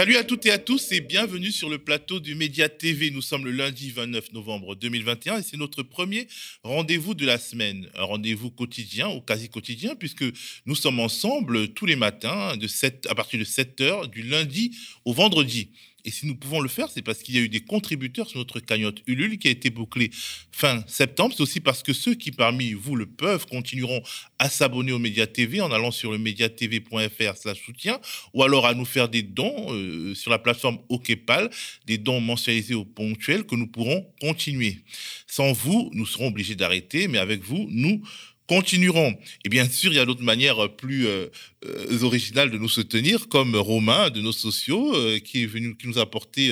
Salut à toutes et à tous et bienvenue sur le plateau du Média TV. Nous sommes le lundi 29 novembre 2021 et c'est notre premier rendez-vous de la semaine. Un rendez-vous quotidien ou quasi quotidien puisque nous sommes ensemble tous les matins de 7, à partir de 7 heures du lundi au vendredi. Et si nous pouvons le faire, c'est parce qu'il y a eu des contributeurs sur notre cagnotte Ulule qui a été bouclée fin septembre. C'est aussi parce que ceux qui parmi vous le peuvent continueront à s'abonner au Média TV en allant sur le mediatv.fr slash soutien ou alors à nous faire des dons euh, sur la plateforme OKPAL, des dons mensualisés ou ponctuels que nous pourrons continuer. Sans vous, nous serons obligés d'arrêter, mais avec vous, nous continuerons. Et bien sûr, il y a d'autres manières plus euh, euh, originales de nous soutenir, comme Romain de nos sociaux, euh, qui est venu, qui nous a apporté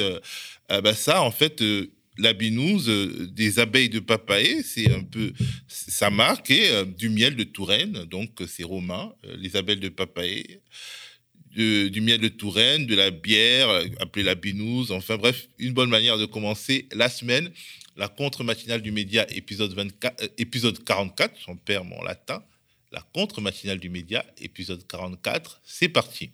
bah ça, en fait, la binouse des abeilles de Papaé, c'est un peu sa marque, et du miel de Touraine, donc c'est Romain, les abeilles de Papaé. du miel de Touraine, de la bière, appelée la binouse, enfin bref, une bonne manière de commencer la semaine la contre-matinale du média, épisode, 24, euh, épisode 44, j'en perds mon latin, la contre-matinale du média, épisode 44, c'est parti.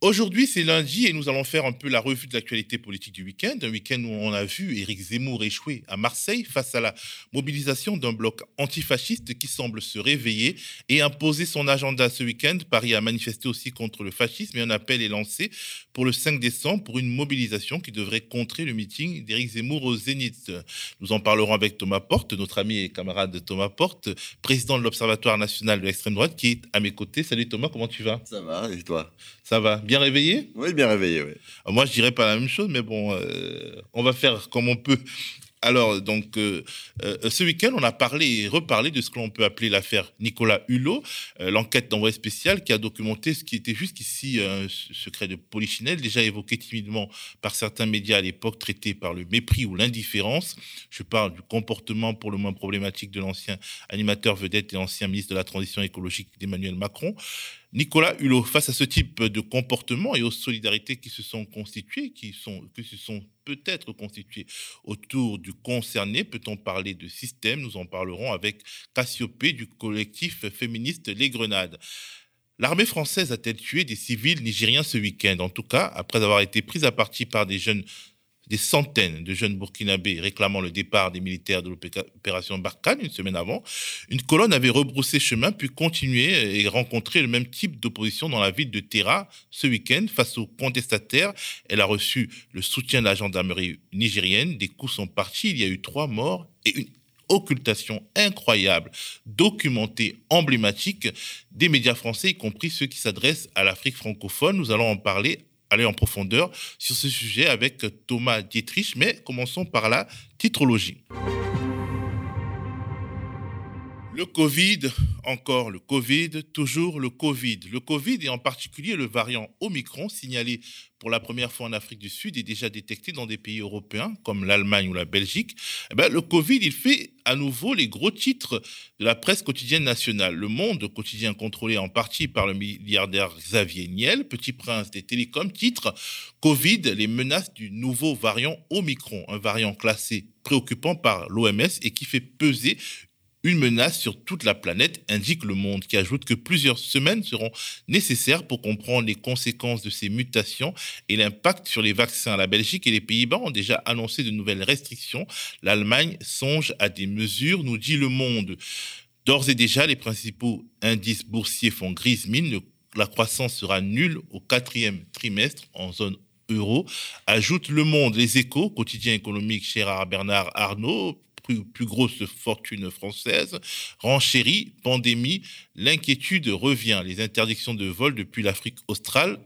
Aujourd'hui, c'est lundi et nous allons faire un peu la revue de l'actualité politique du week-end. Un week-end où on a vu Éric Zemmour échouer à Marseille face à la mobilisation d'un bloc antifasciste qui semble se réveiller et imposer son agenda ce week-end. Paris a manifesté aussi contre le fascisme et un appel est lancé pour le 5 décembre pour une mobilisation qui devrait contrer le meeting d'Éric Zemmour au Zénith. Nous en parlerons avec Thomas Porte, notre ami et camarade Thomas Porte, président de l'Observatoire national de l'extrême droite qui est à mes côtés. Salut Thomas, comment tu vas? Ça va, et toi? Ça va. Bien réveillé Oui, bien réveillé, oui. Moi, je dirais pas la même chose, mais bon, euh, on va faire comme on peut. Alors, donc, euh, euh, ce week-end, on a parlé et reparlé de ce que l'on peut appeler l'affaire Nicolas Hulot, l'enquête d'envoi spécial qui a documenté ce qui était jusqu'ici un secret de polichinelle, déjà évoqué timidement par certains médias à l'époque, traité par le mépris ou l'indifférence. Je parle du comportement pour le moins problématique de l'ancien animateur vedette et ancien ministre de la Transition écologique d'Emmanuel Macron. Nicolas Hulot, face à ce type de comportement et aux solidarités qui se sont constituées, qui, se sont peut-être constituées autour du concerné, peut-on parler de système? Nous en parlerons avec Cassiopée du collectif féministe Les Grenades. L'armée française a-t-elle tué des civils nigériens ce week-end? En tout cas, après avoir été prise à partie par des jeunes des centaines de jeunes burkinabés réclamant le départ des militaires de l'opération Barkhane une semaine avant, une colonne avait rebroussé chemin puis continué et rencontré le même type d'opposition dans la ville de Terra ce week-end face aux contestataires. Elle a reçu le soutien de la gendarmerie nigérienne. Des coups sont partis. Il y a eu trois morts et une occultation incroyable, documentée, emblématique des médias français, y compris ceux qui s'adressent à l'Afrique francophone. Nous allons en parler aller en profondeur sur ce sujet avec Thomas Dietrich, mais commençons par la titrologie. Le Covid, encore le Covid, toujours le Covid. Le Covid et en particulier le variant Omicron signalé pour la première fois en Afrique du Sud et déjà détecté dans des pays européens comme l'Allemagne ou la Belgique. Eh ben, le Covid, il fait à nouveau les gros titres de la presse quotidienne nationale. Le Monde quotidien contrôlé en partie par le milliardaire Xavier Niel, petit prince des télécoms, titre Covid, les menaces du nouveau variant Omicron, un variant classé préoccupant par l'OMS et qui fait peser une menace sur toute la planète, indique le monde, qui ajoute que plusieurs semaines seront nécessaires pour comprendre les conséquences de ces mutations et l'impact sur les vaccins. La Belgique et les Pays-Bas ont déjà annoncé de nouvelles restrictions. L'Allemagne songe à des mesures, nous dit le monde. D'ores et déjà, les principaux indices boursiers font grise mine. La croissance sera nulle au quatrième trimestre en zone euro, ajoute Le Monde, Les Échos, quotidien économique Gérard Bernard Arnault, plus, grosse fortune française, renchérit, pandémie, l'inquiétude revient. Les interdictions de vol depuis l'Afrique australe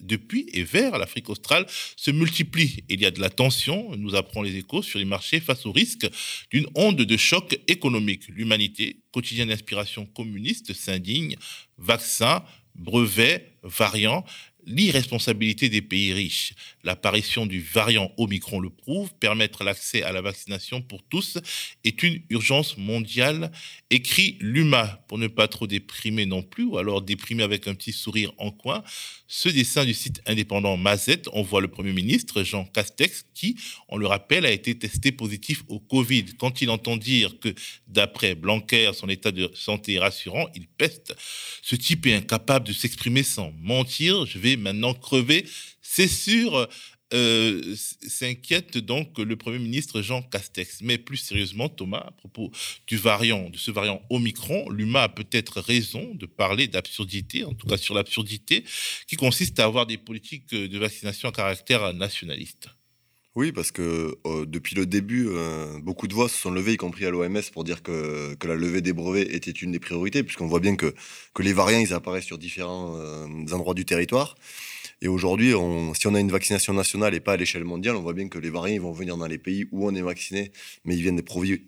depuis et vers l'Afrique australe se multiplient. Il y a de la tension, nous apprend les échos, sur les marchés face au risque d'une onde de choc économique. L'humanité, quotidienne d'inspiration communiste, s'indigne. Vaccins, brevets, variants, l'irresponsabilité des pays riches. L'apparition du variant Omicron le prouve. Permettre l'accès à la vaccination pour tous est une urgence mondiale, écrit l'UMA, pour ne pas trop déprimer non plus, ou alors déprimer avec un petit sourire en coin. Ce dessin du site indépendant Mazette, on voit le Premier ministre Jean Castex qui, on le rappelle, a été testé positif au Covid. Quand il entend dire que, d'après Blanquer, son état de santé est rassurant, il peste. Ce type est incapable de s'exprimer sans mentir. Je vais maintenant crever. C'est sûr. Euh, s'inquiète donc le Premier ministre Jean Castex. Mais plus sérieusement, Thomas, à propos du variant, de ce variant Omicron, l'UMA a peut-être raison de parler d'absurdité, en tout cas sur l'absurdité, qui consiste à avoir des politiques de vaccination à caractère nationaliste. Oui, parce que euh, depuis le début, euh, beaucoup de voix se sont levées, y compris à l'OMS, pour dire que, que, la levée des brevets était une des priorités, puisqu'on voit bien que, que les variants, ils apparaissent sur différents endroits du territoire. Et aujourd'hui, si on a une vaccination nationale et pas à l'échelle mondiale, on voit bien que les variants vont venir dans les pays où on est vacciné, mais ils viennent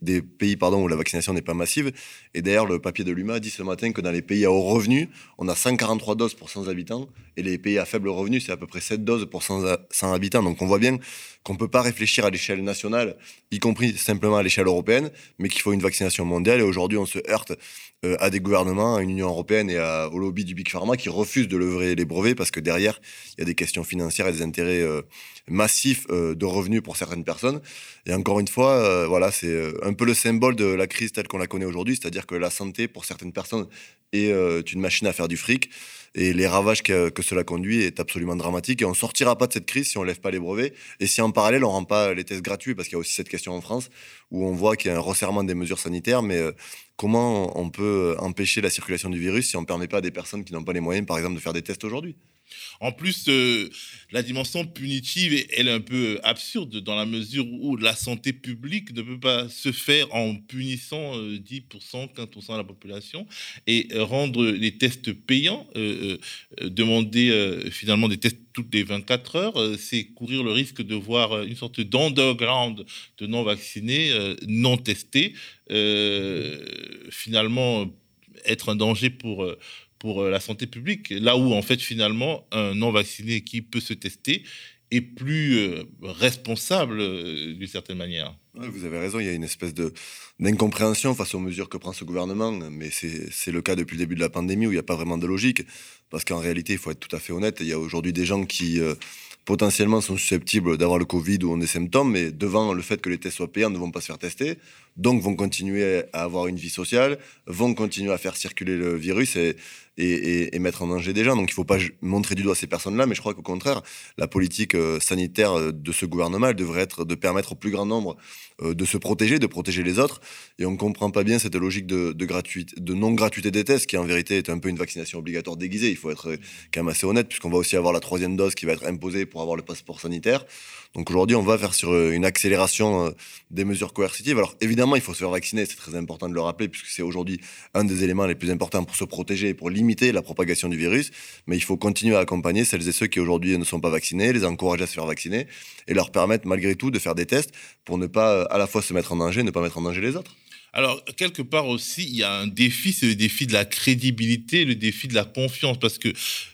des, pays pardon, où la vaccination n'est pas massive. Et d'ailleurs, le papier de l'UMA dit ce matin que dans les pays à haut revenu, on a 143 doses pour 100 habitants, et les pays à faible revenu, c'est à peu près 7 doses pour 100, 100 habitants. Donc on voit bien qu'on peut pas réfléchir à l'échelle nationale, y compris simplement à l'échelle européenne, mais qu'il faut une vaccination mondiale. Et aujourd'hui, on se heurte euh, à des gouvernements, à une Union européenne et au lobby du Big Pharma qui refusent de lever les brevets parce que derrière, il y a des questions financières et des intérêts euh, massifs euh, de revenus pour certaines personnes. Et encore une fois, voilà, c'est un peu le symbole de la crise telle qu'on la connaît aujourd'hui, c'est-à-dire que la santé pour certaines personnes est une machine à faire du fric. Et les ravages que, cela conduit est absolument dramatique. Et on sortira pas de cette crise si on lève pas les brevets. Et si en parallèle, on rend pas les tests gratuits, parce qu'il y a aussi cette question en France, où on voit qu'il y a un resserrement des mesures sanitaires. Mais comment on peut empêcher la circulation du virus si on ne permet pas à des personnes qui n'ont pas les moyens, par exemple, de faire des tests aujourd'hui? En plus, euh, la dimension punitive, est un peu absurde dans la mesure où la santé publique ne peut pas se faire en punissant 10%, euh, 15% de la population et rendre les tests payants, euh, demander finalement des tests toutes les 24 heures, c'est courir le risque de voir une sorte d'underground de non-vaccinés, non testés, finalement être un danger pour pour euh, la santé publique. Là où, en fait, finalement, un non-vacciné qui peut se tester est plus euh, responsable euh, d'une certaine manière. vous avez raison, il y a une espèce de, d'incompréhension face aux mesures que prend ce gouvernement, mais c'est, le cas depuis le début de la pandémie où il n'y a pas vraiment de logique, parce qu'en réalité, il faut être tout à fait honnête, il y a aujourd'hui des gens qui potentiellement sont susceptibles d'avoir le Covid ou ont des symptômes, mais devant le fait que les tests soient payants, ne vont pas se faire tester, donc vont continuer à avoir une vie sociale, vont continuer à faire circuler le virus et, et, mettre en danger des gens. Donc il ne faut pas montrer du doigt ces personnes-là, mais je crois qu'au contraire, la politique euh, sanitaire euh, de ce gouvernement, elle devrait être de permettre au plus grand nombre euh, de se protéger, de protéger les autres. Et on ne comprend pas bien cette logique de, de, de non-gratuité des tests, qui en vérité est un peu une vaccination obligatoire déguisée. Il faut être quand même assez honnête, puisqu'on va aussi avoir la troisième dose qui va être imposée pour avoir le passeport sanitaire. Donc aujourd'hui, on va vers sur une accélération des mesures coercitives. Alors évidemment, il faut se faire vacciner, c'est très important de le rappeler, puisque c'est aujourd'hui un des éléments les plus importants pour se protéger et pour limiter la propagation du virus. Mais il faut continuer à accompagner celles et ceux qui aujourd'hui ne sont pas vaccinés, les encourager à se faire vacciner et leur permettre malgré tout de faire des tests pour ne pas à la fois se mettre en danger, ne pas mettre en danger les autres. Alors, quelque part aussi, il y a un défi, c'est le défi de la crédibilité, le défi de la confiance, parce que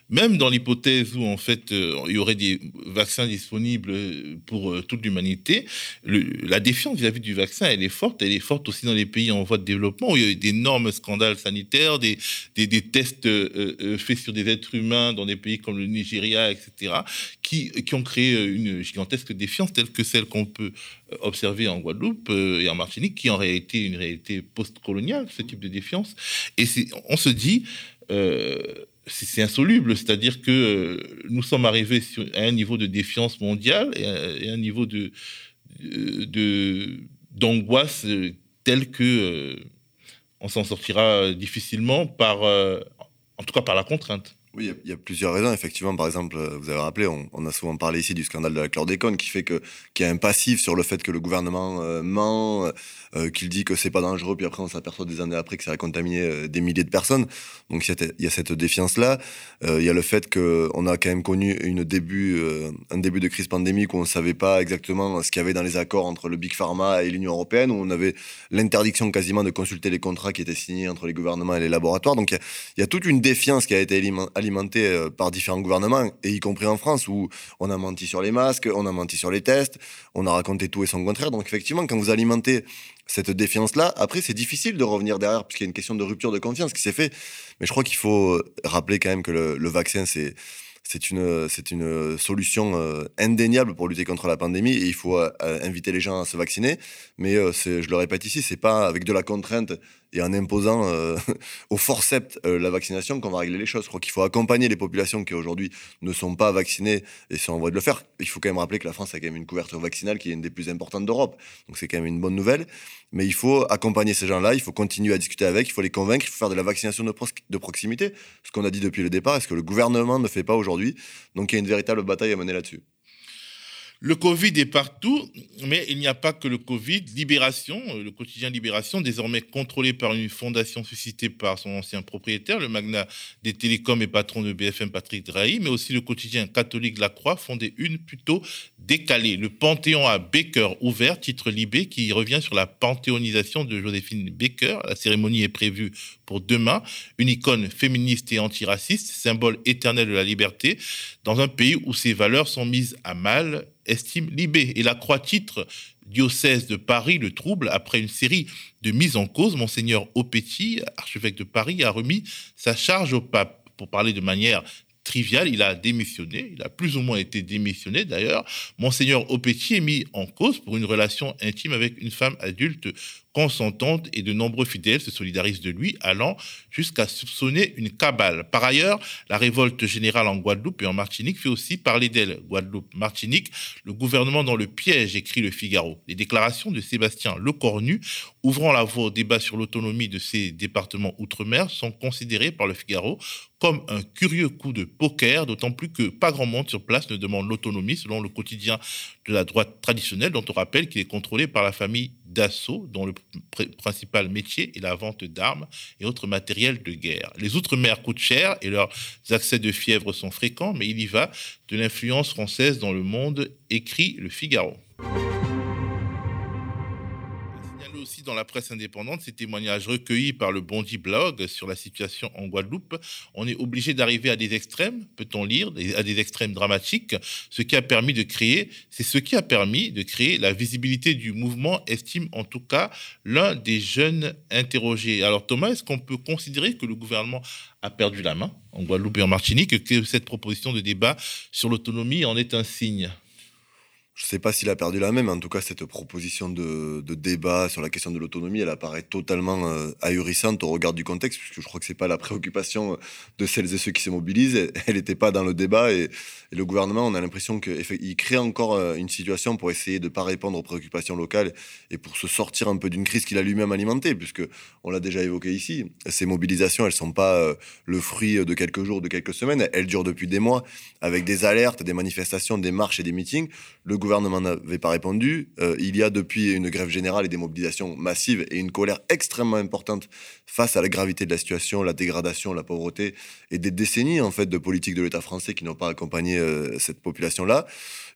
même dans l'hypothèse où en fait euh, il y aurait des vaccins disponibles pour euh, toute l'humanité, la défiance vis-à-vis du vaccin, elle est forte. Elle est forte aussi dans les pays en voie de développement où il y a eu d'énormes scandales sanitaires, des, tests euh, faits sur des êtres humains dans des pays comme le Nigeria, etc., qui, ont créé une gigantesque défiance telle que celle qu'on peut observer en Guadeloupe et en Martinique, qui en réalité une réalité post-coloniale, ce type de défiance. Et on se dit c'est insoluble, c'est-à-dire que euh, nous sommes arrivés à un niveau de défiance mondiale et un niveau de d'angoisse euh, tel que euh, on s'en sortira difficilement par, en tout cas par la contrainte. Oui, il y, a plusieurs raisons. Effectivement, par exemple, vous avez rappelé, on, a souvent parlé ici du scandale de la chlordécone qui fait que qu'il y a un passif sur le fait que le gouvernement euh, ment, euh, qu'il dit que c'est pas dangereux, puis après on s'aperçoit des années après que ça a contaminé euh, des milliers de personnes. Donc il y, a cette défiance-là. Il y a le fait qu'on a quand même connu une début, un début de crise pandémique où on ne savait pas exactement ce qu'il y avait dans les accords entre le Big Pharma et l'Union européenne, où on avait l'interdiction quasiment de consulter les contrats qui étaient signés entre les gouvernements et les laboratoires. Donc il y, a toute une défiance qui a été alimentée alimenté euh, par différents gouvernements, et y compris en France, où on a menti sur les masques, on a menti sur les tests, on a raconté tout et son contraire. Donc effectivement, quand vous alimentez cette défiance-là, après, c'est difficile de revenir derrière, puisqu'il y a une question de rupture de confiance qui s'est fait. Mais je crois qu'il faut rappeler quand même que le vaccin, c'est c'est une, c'est une solution euh, indéniable pour lutter contre la pandémie et il faut euh, inviter les gens à se vacciner. Mais euh, je le répète ici, c'est pas avec de la contrainte et en imposant euh, au forceps euh, la vaccination qu'on va régler les choses. Je crois qu'il faut accompagner les populations qui aujourd'hui ne sont pas vaccinées et sont en voie de le faire. Il faut quand même rappeler que la France a quand même une couverture vaccinale qui est une des plus importantes d'Europe. Donc c'est quand même une bonne nouvelle. Mais il faut accompagner ces gens-là, il faut continuer à discuter avec, il faut les convaincre, il faut faire de la vaccination de, de proximité. Ce qu'on a dit depuis le départ, est-ce que le gouvernement ne fait pas aujourd'hui? Donc il y a une véritable bataille à mener là-dessus. Le Covid est partout, mais il n'y a pas que le Covid. Libération, euh, le quotidien Libération, désormais contrôlé par une fondation suscitée par son ancien propriétaire, le magnat des télécoms et patron de BFM Patrick Drahi, mais aussi le quotidien catholique La Croix, fondé une plutôt décalée. Le Panthéon à Baker ouvert, titre Libé, qui revient sur la panthéonisation de Joséphine Baker. La cérémonie est prévue pour demain. Une icône féministe et antiraciste, symbole éternel de la liberté, dans un pays où ces valeurs sont mises à mal estime Libé. Et la croix-titre diocèse de Paris le trouble après une série de mises en cause. Monseigneur Opetti, archevêque de Paris, a remis sa charge au pape. Pour parler de manière triviale, il a démissionné, il a plus ou moins été démissionné d'ailleurs. Monseigneur Opetti est mis en cause pour une relation intime avec une femme adulte consentante et de nombreux fidèles se solidarisent de lui, allant jusqu'à soupçonner une cabale. Par ailleurs, la révolte générale en Guadeloupe et en Martinique fait aussi parler d'elle. Guadeloupe, Martinique, le gouvernement dans le piège, écrit le Figaro. Les déclarations de Sébastien Lecornu, ouvrant la voie au débat sur l'autonomie de ces départements outre-mer, sont considérées par le Figaro comme un curieux coup de poker, d'autant plus que pas grand monde sur place ne demande l'autonomie, selon le quotidien de la droite traditionnelle, dont on rappelle qu'il est contrôlé par la famille d'assaut, dont le principal métier est la vente d'armes et autres matériels de guerre. Les Outre-mer coûtent cher et leurs accès de fièvre sont fréquents, mais il y va de l'influence française dans le monde, écrit le Figaro aussi dans la presse indépendante ces témoignages recueillis par le Bondi Blog sur la situation en Guadeloupe. On est obligé d'arriver à des extrêmes, peut-on lire, à des extrêmes dramatiques. Ce qui a permis de créer, c'est ce qui a permis de créer la visibilité du mouvement, estime en tout cas l'un des jeunes interrogés. Alors Thomas, est-ce qu'on peut considérer que le gouvernement a perdu la main en Guadeloupe et en Martinique, que cette proposition de débat sur l'autonomie en est un signe? Je ne sais pas s'il a perdu la même, en tout cas, cette proposition de, débat sur la question de l'autonomie, elle apparaît totalement euh, ahurissante au regard du contexte, puisque je crois que ce n'est pas la préoccupation euh, de celles et ceux qui se mobilisent. Elle n'était pas dans le débat et, le gouvernement, on a l'impression qu'il crée encore euh, une situation pour essayer de ne pas répondre aux préoccupations locales et pour se sortir un peu d'une crise qu'il a lui-même alimentée, puisque on l'a déjà évoqué ici. Ces mobilisations, elles ne sont pas le fruit de quelques jours, de quelques semaines. Elles durent depuis des mois avec des alertes, des manifestations, des marches et des meetings. Gouvernement n'avait pas répondu. Euh, il y a depuis une grève générale et des mobilisations massives et une colère extrêmement importante face à la gravité de la situation, la dégradation, la pauvreté et des décennies en fait de politique de l'État français qui n'ont pas accompagné euh, cette population-là.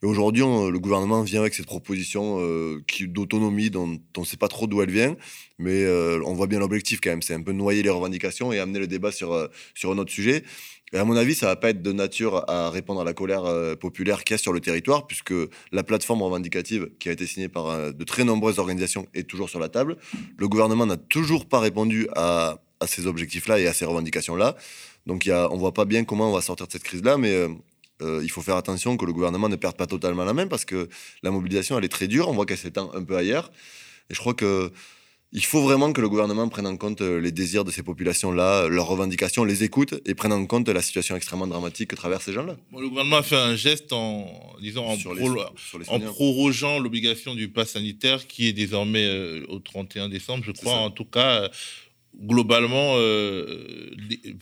Et aujourd'hui, le gouvernement vient avec cette proposition euh, d'autonomie dont on ne sait pas trop d'où elle vient, mais on voit bien l'objectif quand même. C'est un peu noyer les revendications et amener le débat sur un autre sujet. Et à mon avis, ça va pas être de nature à répondre à la colère euh, populaire qu'il y a sur le territoire, puisque la plateforme revendicative qui a été signée par euh, de très nombreuses organisations est toujours sur la table. Le gouvernement n'a toujours pas répondu à, ces objectifs-là et à ces revendications-là. Donc a, on voit pas bien comment on va sortir de cette crise-là, mais euh, il faut faire attention que le gouvernement ne perde pas totalement la main, parce que la mobilisation, elle est très dure. On voit qu'elle s'étend un peu ailleurs. Et je crois que il faut vraiment que le gouvernement prenne en compte euh, les désirs de ces populations-là, leurs revendications, les écoute et prenne en compte la situation extrêmement dramatique que traversent ces gens-là. le gouvernement a fait un geste en, disons, en, prorogeant l'obligation du pass sanitaire qui est désormais euh, au 31 décembre, je crois, en tout cas globalement, euh,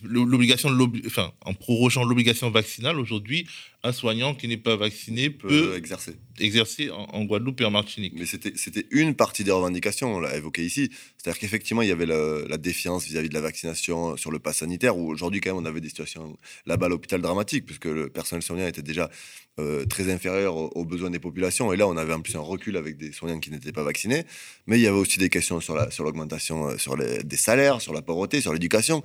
l'obligation, enfin, en prorogeant l'obligation vaccinale, aujourd'hui, un soignant qui n'est pas vacciné peut, exercer, exercer en, Guadeloupe et en Martinique. Mais c'était une partie des revendications, on l'a évoqué ici. C'est-à-dire qu'effectivement, il y avait la, défiance vis-à-vis de la vaccination sur le pass sanitaire, où aujourd'hui, quand même, on avait des situations là-bas à l'hôpital dramatiques, puisque le personnel soignant était déjà euh, très inférieur aux, besoins des populations. Et là, on avait en plus un recul avec des soignants qui n'étaient pas vaccinés. Mais il y avait aussi des questions sur l'augmentation sur, euh, des salaires, sur la pauvreté, sur l'éducation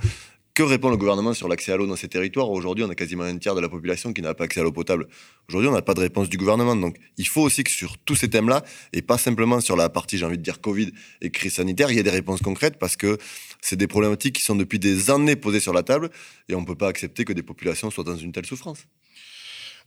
que répond le gouvernement sur l'accès à l'eau dans ces territoires? Aujourd'hui, on a quasiment un tiers de la population qui n'a pas accès à l'eau potable. Aujourd'hui, on n'a pas de réponse du gouvernement. Donc, il faut aussi que sur tous ces thèmes-là, et pas simplement sur la partie, j'ai envie de dire, Covid et crise sanitaire, il y ait des réponses concrètes parce que c'est des problématiques qui sont depuis des années posées sur la table et on ne peut pas accepter que des populations soient dans une telle souffrance.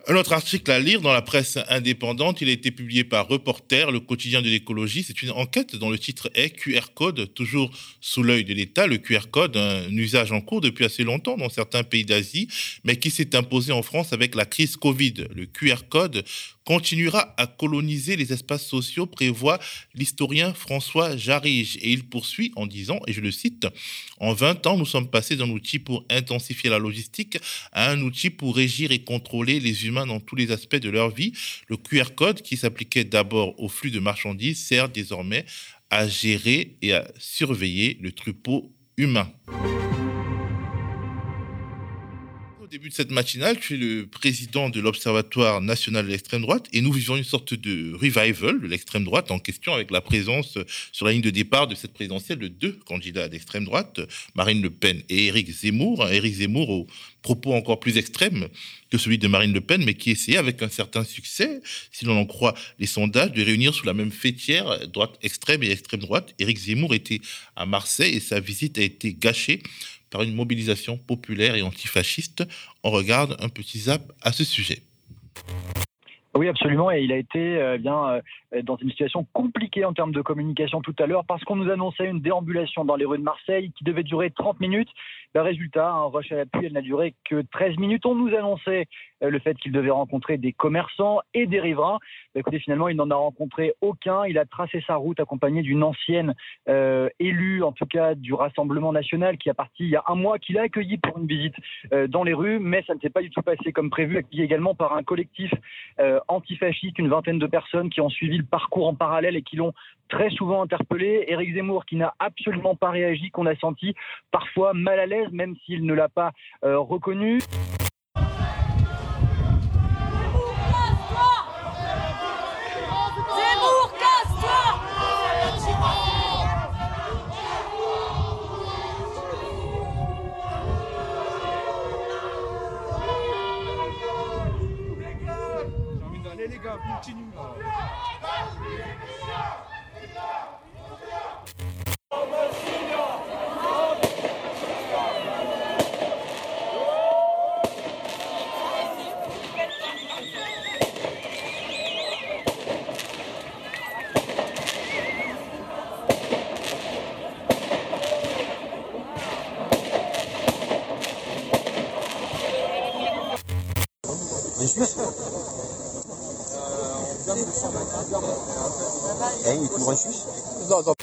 Un autre article à lire dans la presse indépendante, il a été publié par Reporter, le quotidien de l'écologie. C'est une enquête dont le titre est QR code, toujours sous l'œil de l'État. Le QR code, un usage en cours depuis assez longtemps dans certains pays d'Asie, mais qui s'est imposé en France avec la crise Covid. Le QR code continuera à coloniser les espaces sociaux, prévoit l'historien François Jarige. Et il poursuit en disant, et je le cite, En 20 ans, nous sommes passés d'un outil pour intensifier la logistique à un outil pour régir et contrôler les humains dans tous les aspects de leur vie. Le QR code, qui s'appliquait d'abord au flux de marchandises, sert désormais à gérer et à surveiller le troupeau humain au début de cette matinale, tu es le président de l'Observatoire national de l'extrême droite et nous vivons une sorte de revival de l'extrême droite en question avec la présence sur la ligne de départ de cette présidentielle de deux candidats d'extrême droite, Marine Le Pen et Éric Zemmour. Éric Zemmour aux propos encore plus extrêmes que celui de Marine Le Pen, mais qui essayait avec un certain succès, si l'on en croit les sondages, de réunir sous la même fêtière droite extrême et extrême droite. Éric Zemmour était à Marseille et sa visite a été gâchée par une mobilisation populaire et antifasciste. On regarde un petit zap à ce sujet. Oui, absolument. Et il a été euh, bien euh, dans une situation compliquée en termes de communication tout à l'heure parce qu'on nous annonçait une déambulation dans les rues de Marseille qui devait durer 30 minutes. Le résultat, un rush à l'appui, elle n'a duré que 13 minutes. On nous annonçait euh, le fait qu'il devait rencontrer des commerçants et des riverains. Bah, écoutez, finalement, il n'en a rencontré aucun. Il a tracé sa route accompagné d'une ancienne euh, élue, en tout cas du Rassemblement national, qui a parti il y a un mois, qu'il a accueilli pour une visite euh, dans les rues, mais ça ne s'est pas du tout passé comme prévu, accueilli également par un collectif antifasciste, une vingtaine de personnes qui ont suivi le parcours en parallèle et qui l'ont très souvent interpellé. Éric Zemmour qui n'a absolument pas réagi, qu'on a senti parfois mal à l'aise, même s'il ne l'a pas reconnu. Eh, il couvre un Suisse Non, non.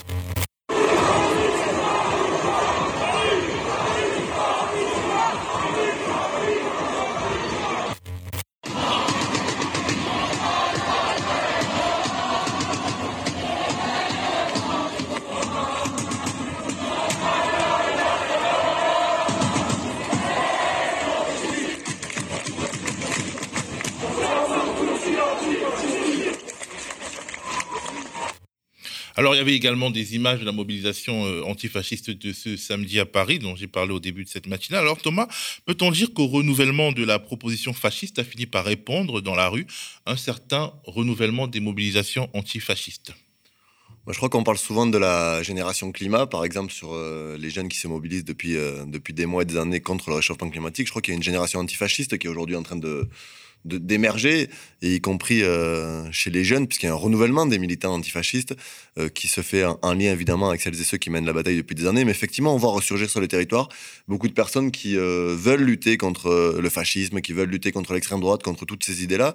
Avait également des images de la mobilisation euh, antifasciste de ce samedi à Paris, dont j'ai parlé au début de cette matinée. Alors, Thomas, peut-on dire qu'au renouvellement de la proposition fasciste a fini par répondre dans la rue un certain renouvellement des mobilisations antifascistes? Moi, je crois qu'on parle souvent de la génération climat, par exemple, sur euh, les jeunes qui se mobilisent depuis, euh, depuis des mois et des années contre le réchauffement climatique. Je crois qu'il y a une génération antifasciste qui est aujourd'hui en train de, d'émerger, y compris euh, chez les jeunes, puisqu'il y a un renouvellement des militants antifascistes euh, qui se fait en, lien évidemment avec celles et ceux qui mènent la bataille depuis des années. Mais effectivement, on voit ressurgir sur le territoire beaucoup de personnes qui euh, veulent lutter contre le fascisme, qui veulent lutter contre l'extrême droite, contre toutes ces idées-là.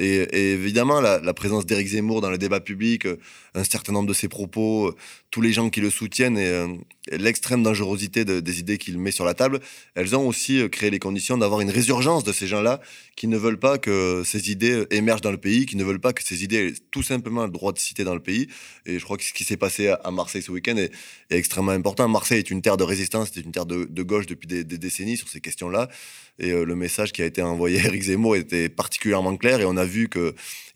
Et, évidemment, la, présence d'Éric Zemmour dans le débat public, un certain nombre de ses propos, tous les gens qui le soutiennent et, l'extrême dangerosité des idées qu'il met sur la table, elles ont aussi créé les conditions d'avoir une résurgence de ces gens-là qui ne veulent pas que ces idées émergent dans le pays, qui ne veulent pas que ces idées aient tout simplement le droit de citer dans le pays. Et je crois que ce qui s'est passé à, Marseille ce week-end est, extrêmement important. Marseille est une terre de résistance, c'est une terre de, gauche depuis des, décennies sur ces questions-là. Et le message qui a été envoyé à Éric Zemmour était particulièrement clair et on a vu qu'il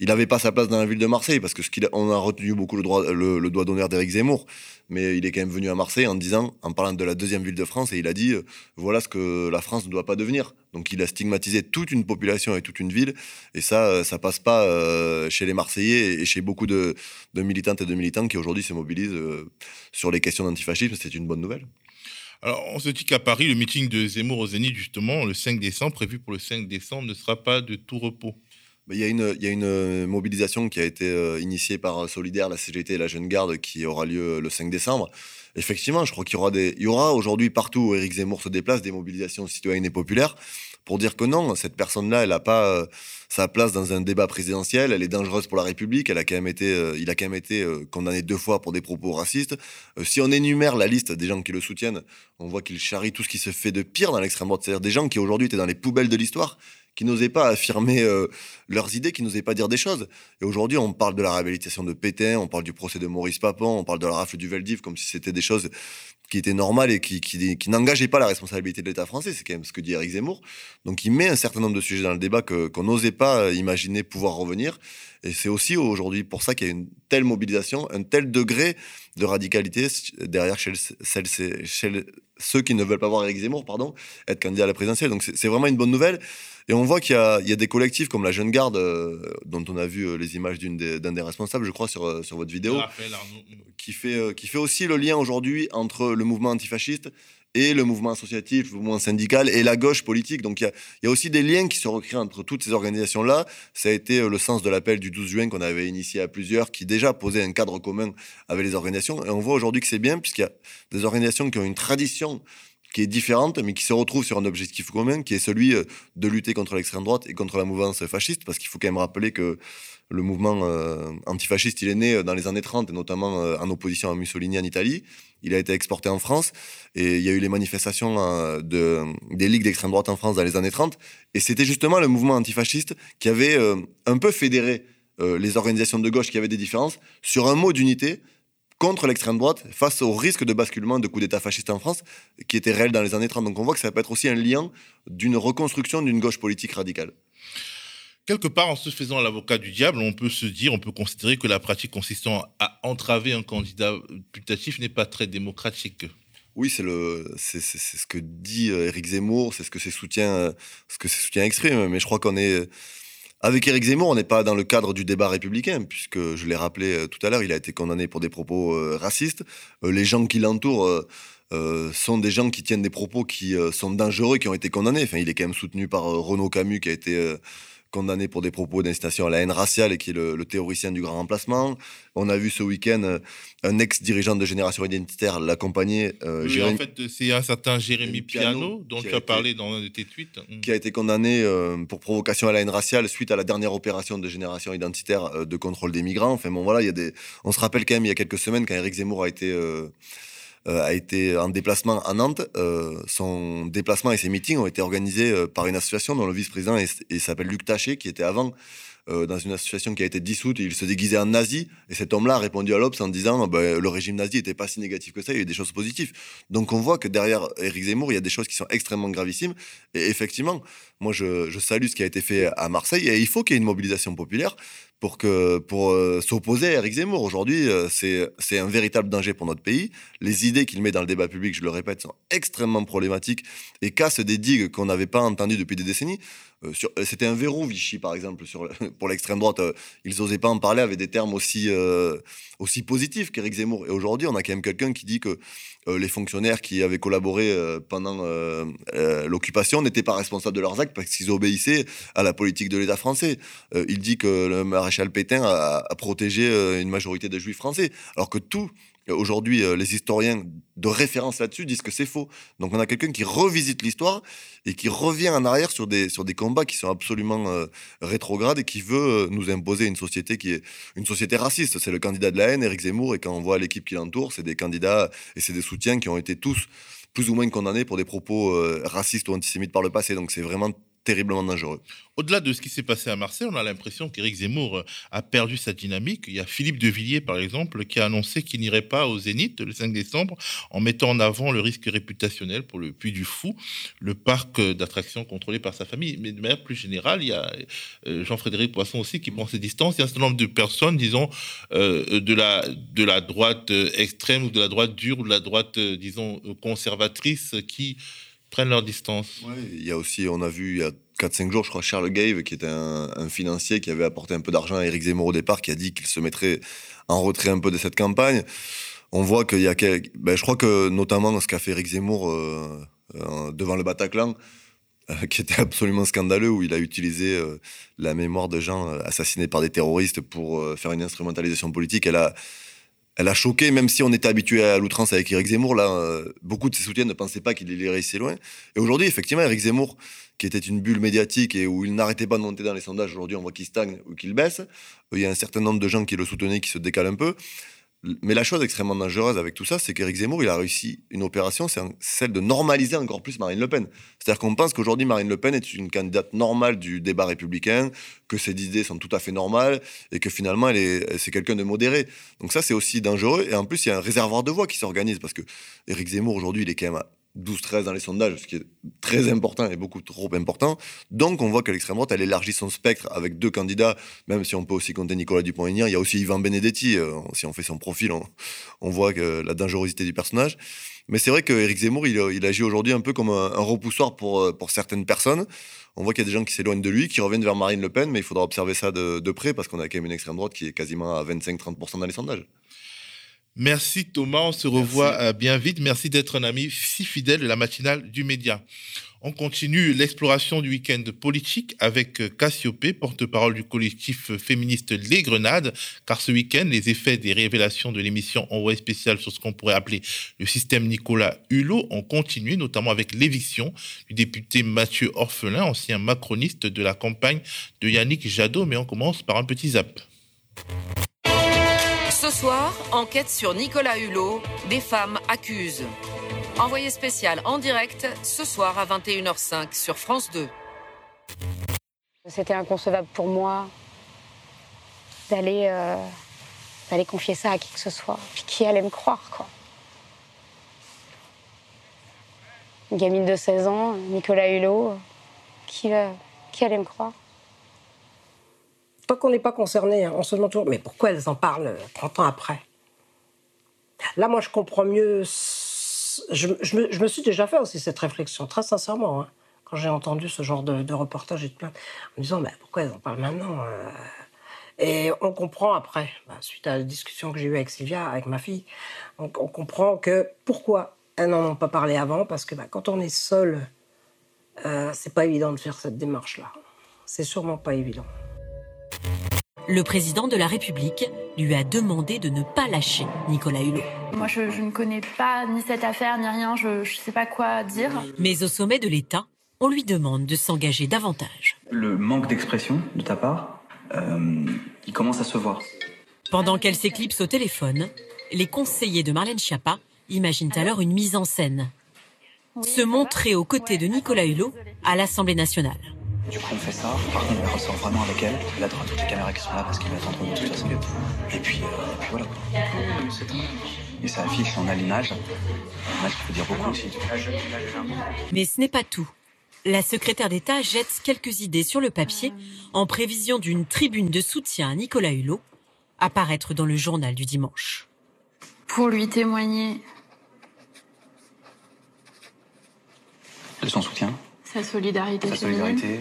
n'avait pas sa place dans la ville de Marseille, parce que ce qu'on a retenu beaucoup le, droit, le, doigt d'honneur d'Éric Zemmour, mais il est quand même venu à Marseille en disant, en parlant de la deuxième ville de France, et il a dit euh, voilà ce que la France ne doit pas devenir. Donc il a stigmatisé toute une population et toute une ville, et ça, euh, ça passe pas euh, chez les Marseillais et chez beaucoup de, militantes et de militants qui aujourd'hui se mobilisent sur les questions d'antifascisme. C'est une bonne nouvelle. Alors, on se dit qu'à Paris, le meeting de Zemmour au justement, le 5 décembre, prévu pour le 5 décembre, ne sera pas de tout repos. Il y, a une, euh, mobilisation qui a été euh, initiée par euh, Solidaire, la CGT et la Jeune Garde qui aura lieu le 5 décembre. Effectivement, je crois qu'il y aura aujourd'hui partout où Éric Zemmour se déplace des mobilisations citoyennes et populaires. Pour dire que non, cette personne-là, elle n'a pas sa place dans un débat présidentiel, elle est dangereuse pour la République, elle a quand même été, il a quand même été condamné deux fois pour des propos racistes. si on énumère la liste des gens qui le soutiennent, on voit qu'il charrie tout ce qui se fait de pire dans l'extrême droite, c'est-à-dire des gens qui aujourd'hui étaient dans les poubelles de l'histoire qui n'osaient pas affirmer euh, leurs idées, qui n'osaient pas dire des choses. Et aujourd'hui, on parle de la réhabilitation de Pétain, on parle du procès de Maurice Papon, on parle de la rafle du Veldiv comme si c'était des choses qui étaient normales et qui, n'engageaient pas la responsabilité de l'État français. C'est quand même ce que dit Eric Zemmour. Donc il met un certain nombre de sujets dans le débat qu'on n'osait pas imaginer pouvoir revenir. Et c'est aussi aujourd'hui pour ça qu'il y a une telle mobilisation, un tel degré de radicalité derrière chez, ceux qui ne veulent pas voir Eric Zemmour, pardon, être candidat à la présidentielle. Donc c'est, vraiment une bonne nouvelle. Et on voit qu'il y y a des collectifs comme la Jeune Garde, euh, dont on a vu euh, les images d'un des, des, responsables, je crois, sur, euh, sur votre vidéo, qui, fait, qui fait aussi le lien aujourd'hui entre le mouvement antifasciste et le mouvement associatif, le mouvement syndical et la gauche politique. Donc il y a, aussi des liens qui se recréent entre toutes ces organisations-là. Ça a été le sens de l'appel du 12 juin qu'on avait initié à plusieurs, qui déjà posait un cadre commun avec les organisations. Et on voit aujourd'hui que c'est bien, puisqu'il y a des organisations qui ont une tradition qui est différente, mais qui se retrouve sur un objectif commun, qui est celui euh, de lutter contre l'extrême droite et contre la mouvance fasciste, parce qu'il faut quand même rappeler que le mouvement euh, antifasciste, il est né euh, dans les années 30, et notamment en opposition à Mussolini en Italie. Il a été exporté en France, et il y a eu les manifestations de, des ligues d'extrême droite en France dans les années 30, et c'était justement le mouvement antifasciste qui avait un peu fédéré les organisations de gauche qui avaient des différences sur un mot d'unité, contre l'extrême droite face au risque de basculement de coup d'État fasciste en France qui était réel dans les années 30. Donc on voit que ça peut être aussi un lien d'une reconstruction d'une gauche politique radicale. Quelque part, en se faisant l'avocat du diable, on peut se dire, on peut considérer que la pratique consistant à entraver un candidat putatif n'est pas très démocratique. Oui, c'est le, c'est, ce que dit euh, Éric Zemmour, c'est ce que ses soutiens, ce que ses soutiens expriment. Mais je crois qu'on est avec Éric Zemmour, on n'est pas dans le cadre du débat républicain, puisque je l'ai rappelé euh, tout à l'heure, il a été condamné pour des propos euh, racistes. Euh, les gens qui l'entourent sont des gens qui tiennent des propos qui sont dangereux, qui ont été condamnés. Enfin, il est quand même soutenu par Renaud Camus, qui a été condamné pour des propos d'incitation à la haine raciale et qui est le, théoricien du grand remplacement. On a vu ce week-end euh, un ex-dirigeant de Génération Identitaire l'accompagner. Euh, en fait, c'est un certain Jérémy Piano, dont tu as parlé dans un de tes tweets. Mmh. Qui a été condamné euh, pour provocation à la haine raciale suite à la dernière opération de Génération Identitaire de contrôle des migrants. Enfin bon, voilà, il y a des... on se rappelle quand même il y a quelques semaines quand Éric Zemmour a été euh, a été en déplacement à Nantes. Euh, son déplacement et ses meetings ont été organisés euh, par une association dont le vice-président s'appelle Luc Taché, qui était avant dans une association qui a été dissoute et il se déguisait en nazi. Et cet homme-là a répondu à l'Obs en disant bah, le régime nazi n'était pas si négatif que ça, il y a des choses positives. Donc on voit que derrière Éric Zemmour, il y a des choses qui sont extrêmement gravissimes. Et effectivement, moi je, je salue ce qui a été fait à Marseille et il faut qu'il y ait une mobilisation populaire pour, que, pour euh, s'opposer à Eric Zemmour. Aujourd'hui, euh, c'est un véritable danger pour notre pays. Les idées qu'il met dans le débat public, je le répète, sont extrêmement problématiques et cassent des digues qu'on n'avait pas entendues depuis des décennies. Euh, c'était un verrou, Vichy, par exemple, pour l'extrême droite. ils n'osaient pas en parler avec des termes aussi, aussi positifs qu'Eric Zemmour. Et aujourd'hui, on a quand même quelqu'un qui dit que les fonctionnaires qui avaient collaboré pendant l'occupation n'étaient pas responsables de leurs actes parce qu'ils obéissaient à la politique de l'État français. il dit que le maréchal Pétain a, protégé euh, une majorité de juifs français. Alors que tout, euh, aujourd'hui, euh, les historiens de référence là-dessus disent que c'est faux. Donc on a quelqu'un qui revisite l'histoire et qui revient en arrière sur des, sur des combats qui sont absolument rétrogrades et qui veut nous imposer une société qui est une société raciste. C'est le candidat de la haine, Éric Zemmour, et quand on voit l'équipe qui l'entoure, c'est des candidats et c'est des soutiens qui ont été tous plus ou moins condamnés pour des propos racistes ou antisémites par le passé. Donc c'est vraiment terriblement dangereux. Au-delà de ce qui s'est passé à Marseille, on a l'impression qu'Éric Zemmour euh, a perdu sa dynamique. Il y a Philippe de Villiers, par exemple, qui a annoncé qu'il n'irait pas au Zénith le 5 décembre en mettant en avant le risque réputationnel pour le Puy du Fou, le parc d'attractions contrôlé par sa famille. Mais de manière plus générale, il y a euh, Jean-Frédéric Poisson aussi qui prend ses distances. Il y a un certain nombre de personnes, disons, euh, de, la, de la droite extrême ou de la droite dure ou de la droite, disons, conservatrice qui prennent leur distance. il y a aussi, on a vu il y a 4-5 jours, je crois, Charles Gave, qui était un, financier qui avait apporté un peu d'argent à Éric Zemmour au départ, qui a dit qu'il se mettrait en retrait un peu de cette campagne. On voit qu'il y a. Ben, je crois que notamment ce qu'a fait Éric Zemmour euh, euh, devant le Bataclan, euh, qui était absolument scandaleux, où il a utilisé la mémoire de gens assassinés par des terroristes pour faire une instrumentalisation politique. Elle a elle a choqué, même si on était habitué à l'outrance avec Eric Zemmour. Là, euh, beaucoup de ses soutiens ne pensaient pas qu'il irait si loin. Et aujourd'hui, effectivement, Eric Zemmour, qui était une bulle médiatique et où il n'arrêtait pas de monter dans les sondages, aujourd'hui, on voit qu'il stagne ou qu'il baisse. Il y a un certain nombre de gens qui le soutenaient qui se décalent un peu. Mais la chose extrêmement dangereuse avec tout ça, c'est qu'Éric Zemmour, il a réussi une opération, c'est celle de normaliser encore plus Marine Le Pen. C'est-à-dire qu'on pense qu'aujourd'hui, Marine Le Pen est une candidate normale du débat républicain, que ses idées sont tout à fait normales, et que finalement, elle est, c'est quelqu'un de modéré. Donc ça, c'est aussi dangereux. Et en plus, il y a un réservoir de voix qui s'organise, parce que Éric Zemmour, aujourd'hui, il est quand même 12-13 dans les sondages, ce qui est très important et beaucoup trop important. Donc on voit que l'extrême droite, elle élargit son spectre avec deux candidats, même si on peut aussi compter Nicolas Dupont-Aignan. Il y a aussi Yvan Benedetti. Euh, si on fait son profil, on, voit que la dangerosité du personnage. Mais c'est vrai qu'Éric Zemmour, il, agit aujourd'hui un peu comme un, repoussoir pour, euh, pour certaines personnes. On voit qu'il y a des gens qui s'éloignent de lui, qui reviennent vers Marine Le Pen, mais il faudra observer ça de, de près parce qu'on a quand même une extrême droite qui est quasiment à 25-30% dans les sondages. Merci Thomas, on se revoit euh, bien vite. Merci d'être un ami si fidèle de la matinale du média. On continue l'exploration du week-end politique avec euh, Cassiopée, porte-parole du collectif féministe Les Grenades, car ce week-end, les effets des révélations de l'émission Envoyé spécial sur ce qu'on pourrait appeler le système Nicolas Hulot ont continué, notamment avec l'éviction du député Mathieu Orphelin, ancien macroniste de la campagne de Yannick Jadot. Mais on commence par un petit zap. Ce soir, enquête sur Nicolas Hulot, des femmes accusent. Envoyé spécial en direct ce soir à 21h05 sur France 2. C'était inconcevable pour moi d'aller euh, d'aller confier ça à qui que ce soit. Puis qui allait me croire, quoi. Une gamine de 16 ans, Nicolas Hulot, qui, euh, qui allait me croire? Tant qu'on n'est pas concerné, hein, on se demande toujours, mais pourquoi elles en parlent 30 ans après? Là, moi, je comprends mieux. Je, me, suis déjà fait aussi cette réflexion, très sincèrement, hein, quand j'ai entendu ce genre de, reportage et de plainte, en me disant, mais pourquoi elles en parlent maintenant euh? Et on comprend après, bah, suite à la discussion que j'ai eue avec Sylvia, avec ma fille, on, comprend que pourquoi elles n'en ont pas parlé avant, parce que bah, quand on est seul, euh, c'est pas évident de faire cette démarche-là. C'est sûrement pas évident. Le président de la République lui a demandé de ne pas lâcher Nicolas Hulot. Moi, je, ne connais pas ni cette affaire ni rien, je ne sais pas quoi dire. Mais au sommet de l'État, on lui demande de s'engager davantage. Le manque d'expression de ta part, euh, il commence à se voir. Pendant qu'elle s'éclipse au téléphone, les conseillers de Marlène Schiappa imaginent alors une mise en scène. se montrer aux côtés de Nicolas Hulot à l'Assemblée nationale. Du coup, on fait ça. Par contre, on ressort vraiment avec elle. Là, t'auras toutes les caméras qui sont là parce qu'il va attendre de toute façon. Et puis, euh, et puis voilà. Et ça affiche, on a l'image. L'image qui peut dire beaucoup aussi. Mais ce n'est pas tout. La secrétaire d'État jette quelques idées sur le papier en prévision d'une tribune de soutien à Nicolas Hulot apparaître dans le journal du dimanche. Pour lui témoigner de son soutien sa solidarité. Sa solidarité.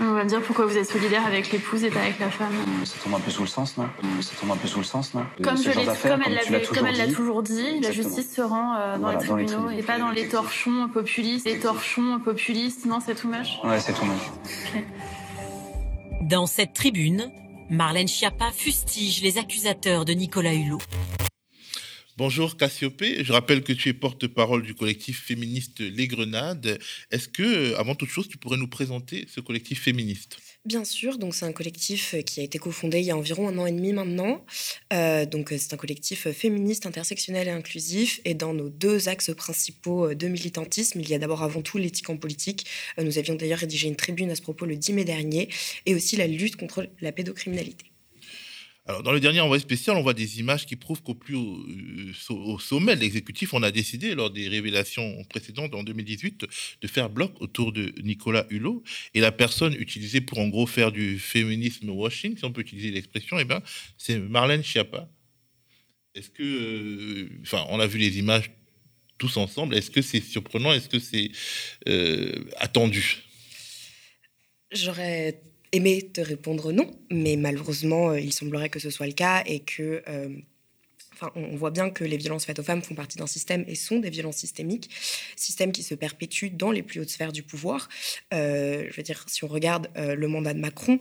On va me dire pourquoi vous êtes solidaire avec l'épouse et pas avec la femme. Ça tombe un peu sous le sens, non? Ça tombe un peu sous le sens, non? Comme, comme, elle l'a toujours dit, la justice se rend euh, dans, les tribunaux et pas dans les torchons populistes. Les torchons populistes, non, c'est tout moche Ouais, c'est tout moche. Dans cette tribune, Marlène Schiappa fustige les accusateurs de Nicolas Hulot. Bonjour Cassiopée, je rappelle que tu es porte-parole du collectif féministe Les Grenades. Est-ce que, avant toute chose, tu pourrais nous présenter ce collectif féministe? Bien sûr, donc c'est un collectif qui a été cofondé il y a environ un an et demi maintenant. Euh, donc c'est un collectif féministe, intersectionnel et inclusif. Et dans nos deux axes principaux de militantisme, il y a d'abord avant tout l'éthique en politique. Euh, nous avions d'ailleurs rédigé une tribune à ce propos le 10 mai dernier, et aussi la lutte contre la pédocriminalité. Alors, dans le dernier envoyé spécial, on voit des images qui prouvent qu'au plus au, sommet de l'exécutif, on a décidé, lors des révélations précédentes en 2018, de faire bloc autour de Nicolas Hulot. Et la personne utilisée pour, en gros, faire du féminisme washing, si on peut utiliser l'expression, eh ben, c'est Marlène Schiappa. Est-ce que. Euh, enfin, on a vu les images tous ensemble. Est-ce que c'est surprenant? Est-ce que c'est euh, attendu? J'aurais aimé te répondre non, mais malheureusement, euh, il semblerait que ce soit le cas et que euh, on voit bien que les violences faites aux femmes font partie d'un système et sont des violences systémiques, système qui se perpétue dans les plus hautes sphères du pouvoir. Euh, je veux dire, si on regarde le mandat de Macron,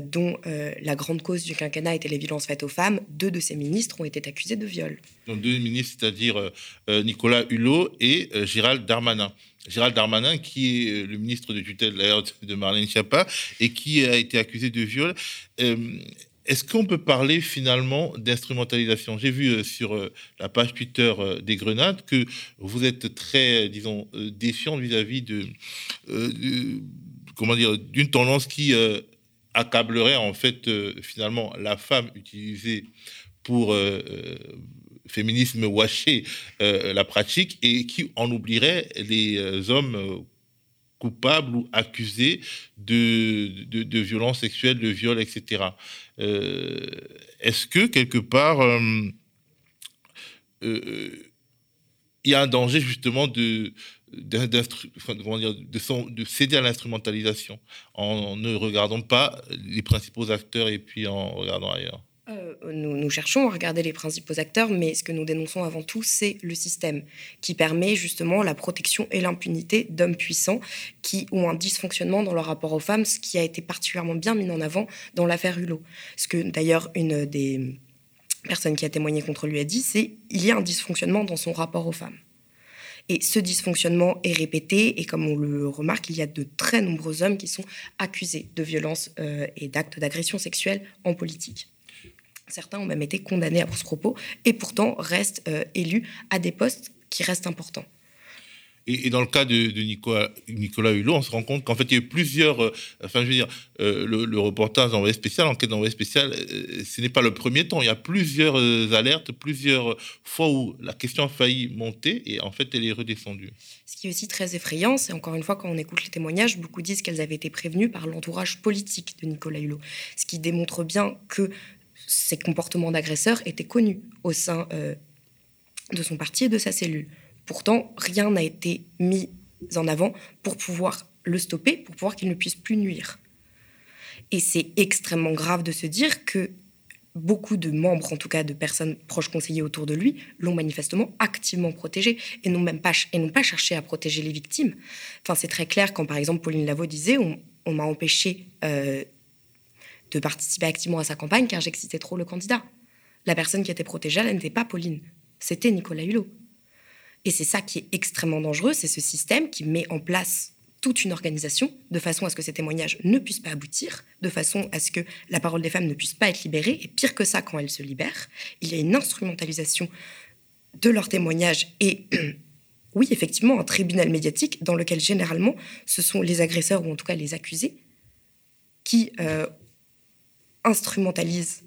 dont la grande cause du quinquennat était les violences faites aux femmes, deux de ses ministres ont été accusés de viol. Donc deux ministres, c'est-à-dire Nicolas Hulot et Gérald Darmanin. Gérald Darmanin, qui est euh, le ministre de tutelle de Marlène Schiappa et qui a été accusé de viol. Euh, est-ce qu'on peut parler finalement d'instrumentalisation? J'ai vu euh, sur la page Twitter des Grenades que vous êtes très, disons, défiant vis-à-vis de, comment dire, d'une tendance qui accablerait en fait finalement la femme utilisée pour féminisme washé euh, la pratique et qui en oublierait les euh, hommes euh, coupables ou accusés de, de, violences sexuelles, de viols, etc. Est-ce que quelque part, il y a un danger justement de, de, de, céder à l'instrumentalisation en ne regardant pas les principaux acteurs et puis en regardant ailleurs? Euh, nous, cherchons à regarder les principaux acteurs, mais ce que nous dénonçons avant tout, c'est le système qui permet justement la protection et l'impunité d'hommes puissants qui ont un dysfonctionnement dans leur rapport aux femmes, ce qui a été particulièrement bien mis en avant dans l'affaire Hulot. Ce que d'ailleurs une des personnes qui a témoigné contre lui a dit, c'est il y a un dysfonctionnement dans son rapport aux femmes. Et ce dysfonctionnement est répété, et comme on le remarque, il y a de très nombreux hommes qui sont accusés de violences euh, et d'actes d'agression sexuelle en politique. Certains ont même été condamnés à ce propos et pourtant restent euh, élus à des postes qui restent importants. Et, dans le cas de, Nicolas, Nicolas, Hulot, on se rend compte qu'en fait, il y a eu plusieurs. Euh, enfin, je veux dire, euh, le, reportage d'envoyé spécial, l'enquête d'envoyé spécial, ce n'est pas le premier temps. Il y a plusieurs alertes, plusieurs fois où la question a failli monter et en fait, elle est redescendue. Ce qui est aussi très effrayant, c'est encore une fois, quand on écoute les témoignages, beaucoup disent qu'elles avaient été prévenues par l'entourage politique de Nicolas Hulot. Ce qui démontre bien que ces comportements d'agresseurs étaient connus au sein euh, de son parti et de sa cellule. Pourtant, rien n'a été mis en avant pour pouvoir le stopper, pour pouvoir qu'il ne puisse plus nuire. Et c'est extrêmement grave de se dire que beaucoup de membres, en tout cas de personnes proches conseillers autour de lui, l'ont manifestement activement protégé et n'ont même pas, et pas cherché à protéger les victimes. Enfin, c'est très clair quand, par exemple, Pauline Lavaux disait on, m'a empêché euh, de participer activement à sa campagne car j'excitais trop le candidat. La personne qui était protégée, elle n'était pas Pauline, c'était Nicolas Hulot. Et c'est ça qui est extrêmement dangereux, c'est ce système qui met en place toute une organisation de façon à ce que ces témoignages ne puissent pas aboutir, de façon à ce que la parole des femmes ne puisse pas être libérée, et pire que ça, quand elles se libèrent, il y a une instrumentalisation de leurs témoignages et oui, effectivement, un tribunal médiatique dans lequel généralement ce sont les agresseurs ou en tout cas les accusés qui euh, instrumentalisent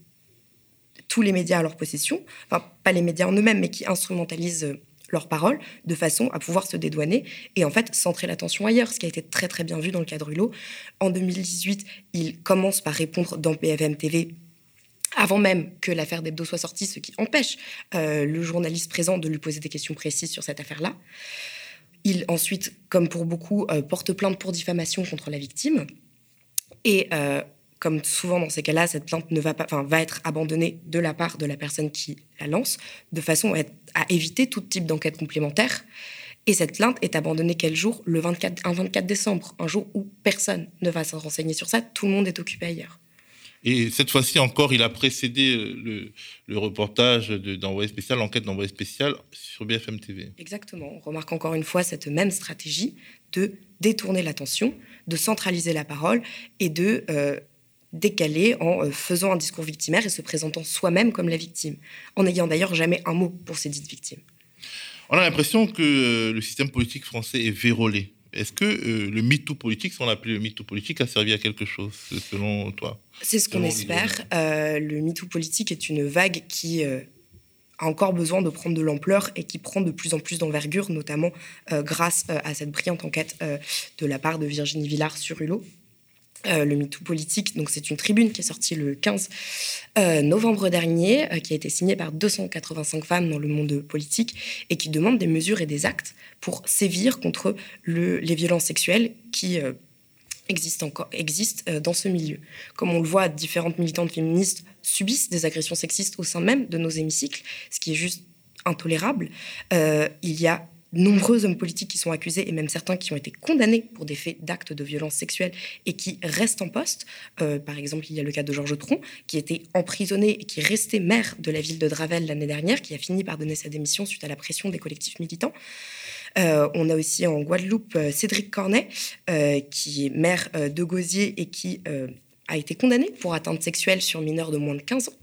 tous les médias à leur possession, enfin pas les médias en eux-mêmes, mais qui instrumentalisent euh, leurs paroles de façon à pouvoir se dédouaner et en fait centrer l'attention ailleurs, ce qui a été très très bien vu dans le cadre Hulot. En 2018, il commence par répondre dans PFM TV avant même que l'affaire d'Hebdo soit sortie, ce qui empêche euh, le journaliste présent de lui poser des questions précises sur cette affaire-là. Il ensuite, comme pour beaucoup, euh, porte plainte pour diffamation contre la victime. Et comme souvent dans ces cas-là, cette plainte ne va pas, enfin, va être abandonnée de la part de la personne qui la lance, de façon à, éviter tout type d'enquête complémentaire. Et cette plainte est abandonnée quel jour? Le 24, un 24 décembre, un jour où personne ne va se renseigner sur ça, tout le monde est occupé ailleurs. Et cette fois-ci encore, il a précédé le, le reportage d'envoyé spécial, l'enquête d'envoyé spécial sur BFM TV. Exactement. On remarque encore une fois cette même stratégie de détourner l'attention, de centraliser la parole et de euh, décaler en euh, faisant un discours victimaire et se présentant soi-même comme la victime, en n'ayant d'ailleurs jamais un mot pour ces dites victimes. On a l'impression que euh, le système politique français est vérolé. Est-ce que le MeToo politique, ce qu'on appelait le MeToo politique, a servi à quelque chose, selon toi? C'est ce qu'on espère. le MeToo politique est une vague qui a encore besoin de prendre de l'ampleur et qui prend de plus en plus d'envergure, notamment euh, grâce euh, à cette brillante enquête euh, de la part de Virginie Villard sur Hulot. Le MeToo politique, donc c'est une tribune qui est sortie le 15 novembre dernier, qui a été signée par 285 femmes dans le monde politique et qui demande des mesures et des actes pour sévir contre le, les violences sexuelles qui existent encore existent dans ce milieu. Comme on le voit, différentes militantes féministes subissent des agressions sexistes au sein même de nos hémicycles, ce qui est juste intolérable. Euh, il y a nombreux hommes politiques qui sont accusés et même certains qui ont été condamnés pour des faits d'actes de violence sexuelle et qui restent en poste. Euh, par exemple, il y a le cas de Georges Tron, qui était emprisonné et qui restait maire de la ville de Dravel l'année dernière, qui a fini par donner sa démission suite à la pression des collectifs militants. Euh, on a aussi en Guadeloupe Cédric Cornet, qui est maire de Gosier et qui a été condamné pour atteinte sexuelle sur mineurs de moins de 15 ans.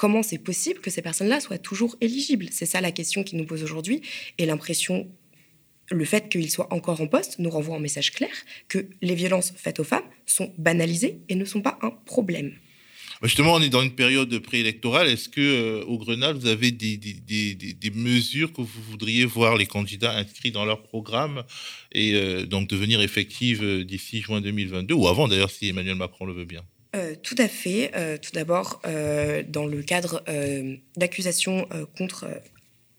Comment c'est possible que ces personnes-là soient toujours éligibles C'est ça la question qui nous pose aujourd'hui. Et l'impression, le fait qu'ils soient encore en poste nous renvoie un message clair que les violences faites aux femmes sont banalisées et ne sont pas un problème. Justement, on est dans une période préélectorale. Est-ce que euh, au Grenade, vous avez des, des, mesures que vous voudriez voir les candidats inscrits dans leur programme et euh, donc devenir effectives euh, d'ici juin 2022 ou avant d'ailleurs si Emmanuel Macron le veut bien? Tout à fait. tout d'abord, dans le cadre d'accusations contre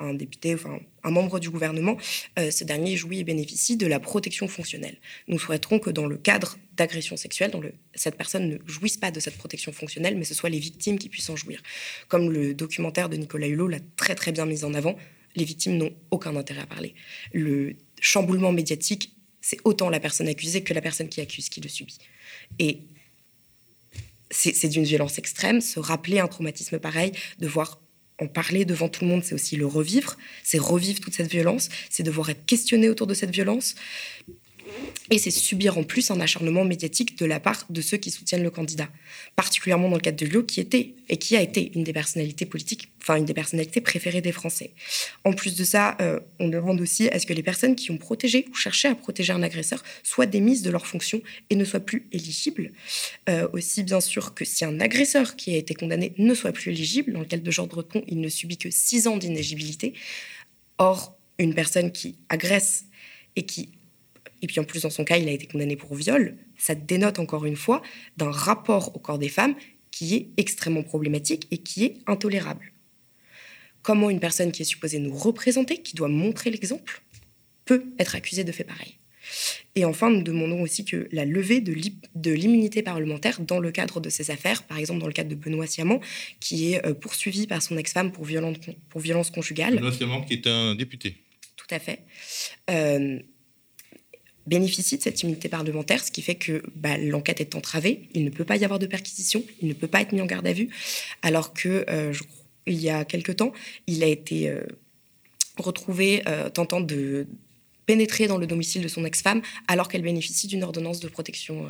un député, enfin un membre du gouvernement, euh, ce dernier jouit et bénéficie de la protection fonctionnelle. Nous souhaiterons que dans le cadre d'agression sexuelle, le, cette personne ne jouisse pas de cette protection fonctionnelle, mais ce soit les victimes qui puissent en jouir. Comme le documentaire de Nicolas Hulot l'a très très bien mis en avant, les victimes n'ont aucun intérêt à parler. Le chamboulement médiatique, c'est autant la personne accusée que la personne qui accuse qui le subit. Et c'est d'une violence extrême, se rappeler un traumatisme pareil, de voir en parler devant tout le monde, c'est aussi le revivre, c'est revivre toute cette violence, c'est devoir être questionné autour de cette violence. Et c'est subir en plus un acharnement médiatique de la part de ceux qui soutiennent le candidat, particulièrement dans le cadre de Lio, qui était et qui a été une des personnalités politiques, enfin une des personnalités préférées des Français. En plus de ça, euh, on demande aussi à ce que les personnes qui ont protégé ou cherché à protéger un agresseur soient démises de leurs fonctions et ne soient plus éligibles. Euh, aussi, bien sûr, que si un agresseur qui a été condamné ne soit plus éligible, dans le cas de Georges Breton, il ne subit que six ans d'inéligibilité. Or, une personne qui agresse et qui et puis en plus dans son cas, il a été condamné pour viol, ça dénote encore une fois d'un rapport au corps des femmes qui est extrêmement problématique et qui est intolérable. Comment une personne qui est supposée nous représenter, qui doit montrer l'exemple, peut être accusée de fait pareil? Et enfin, nous demandons aussi que la levée de l'immunité parlementaire dans le cadre de ces affaires, par exemple dans le cadre de Benoît Siamant, qui est euh, poursuivi par son ex-femme pour, pour violence conjugale. Benoît Siamant qui est un député. Tout à fait. Euh, bénéficie de cette immunité parlementaire, ce qui fait que bah, l'enquête est entravée, il ne peut pas y avoir de perquisition, il ne peut pas être mis en garde à vue, alors que euh, il y a quelque temps, il a été euh, retrouvé euh, tentant de pénétrer dans le domicile de son ex-femme alors qu'elle bénéficie d'une ordonnance de protection.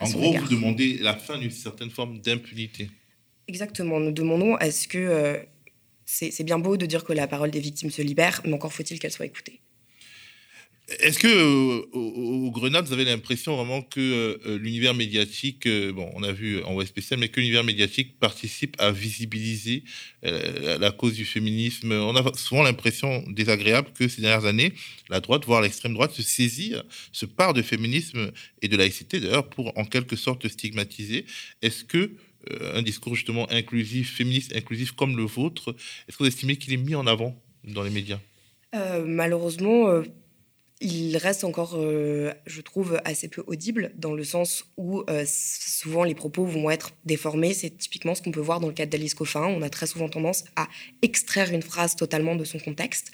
en gros, vous demandez la fin d'une certaine forme d'impunité. Exactement. Nous demandons à ce que c'est bien beau de dire que la parole des victimes se libère, mais encore faut-il qu'elle soit écoutée. Est-ce que euh, au, Grenade, vous avez l'impression vraiment que euh, l'univers médiatique, euh, bon, on a vu en voie spéciale, mais que l'univers médiatique participe à visibiliser la cause du féminisme? On a souvent l'impression désagréable que ces dernières années, la droite, voire l'extrême droite, se saisit, se part de féminisme et de laïcité d'ailleurs pour en quelque sorte stigmatiser. Est-ce que un discours justement inclusif, féministe inclusif comme le vôtre, est-ce que vous estimez qu'il est mis en avant dans les médias? Malheureusement il reste encore, euh, je trouve, assez peu audible, dans le sens où euh, souvent les propos vont être déformés. C'est typiquement ce qu'on peut voir dans le cas d'Alice Coffin. On a très souvent tendance à extraire une phrase totalement de son contexte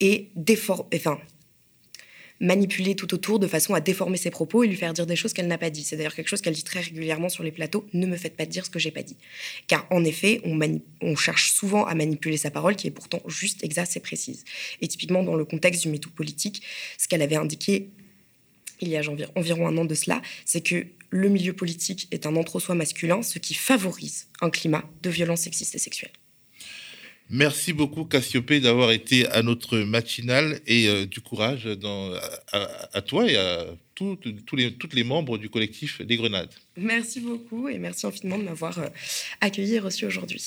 et déformer, manipuler tout autour de façon à déformer ses propos et lui faire dire des choses qu'elle n'a pas dit. C'est d'ailleurs quelque chose qu'elle dit très régulièrement sur les plateaux ne me faites pas dire ce que j'ai pas dit. Car en effet, on, cherche souvent à manipuler sa parole qui est pourtant juste, exacte et précise. Et typiquement, dans le contexte du métaux politique, ce qu'elle avait indiqué il y a environ un an de cela, c'est que le milieu politique est un entre-soi masculin, ce qui favorise un climat de violence sexiste et sexuelle. Merci beaucoup Cassiopée d'avoir été à notre matinale et euh, du courage à, toi et à tous les, toutes les membres du collectif des Grenades. Merci beaucoup et merci infiniment de m'avoir euh, accueilli et reçu aujourd'hui.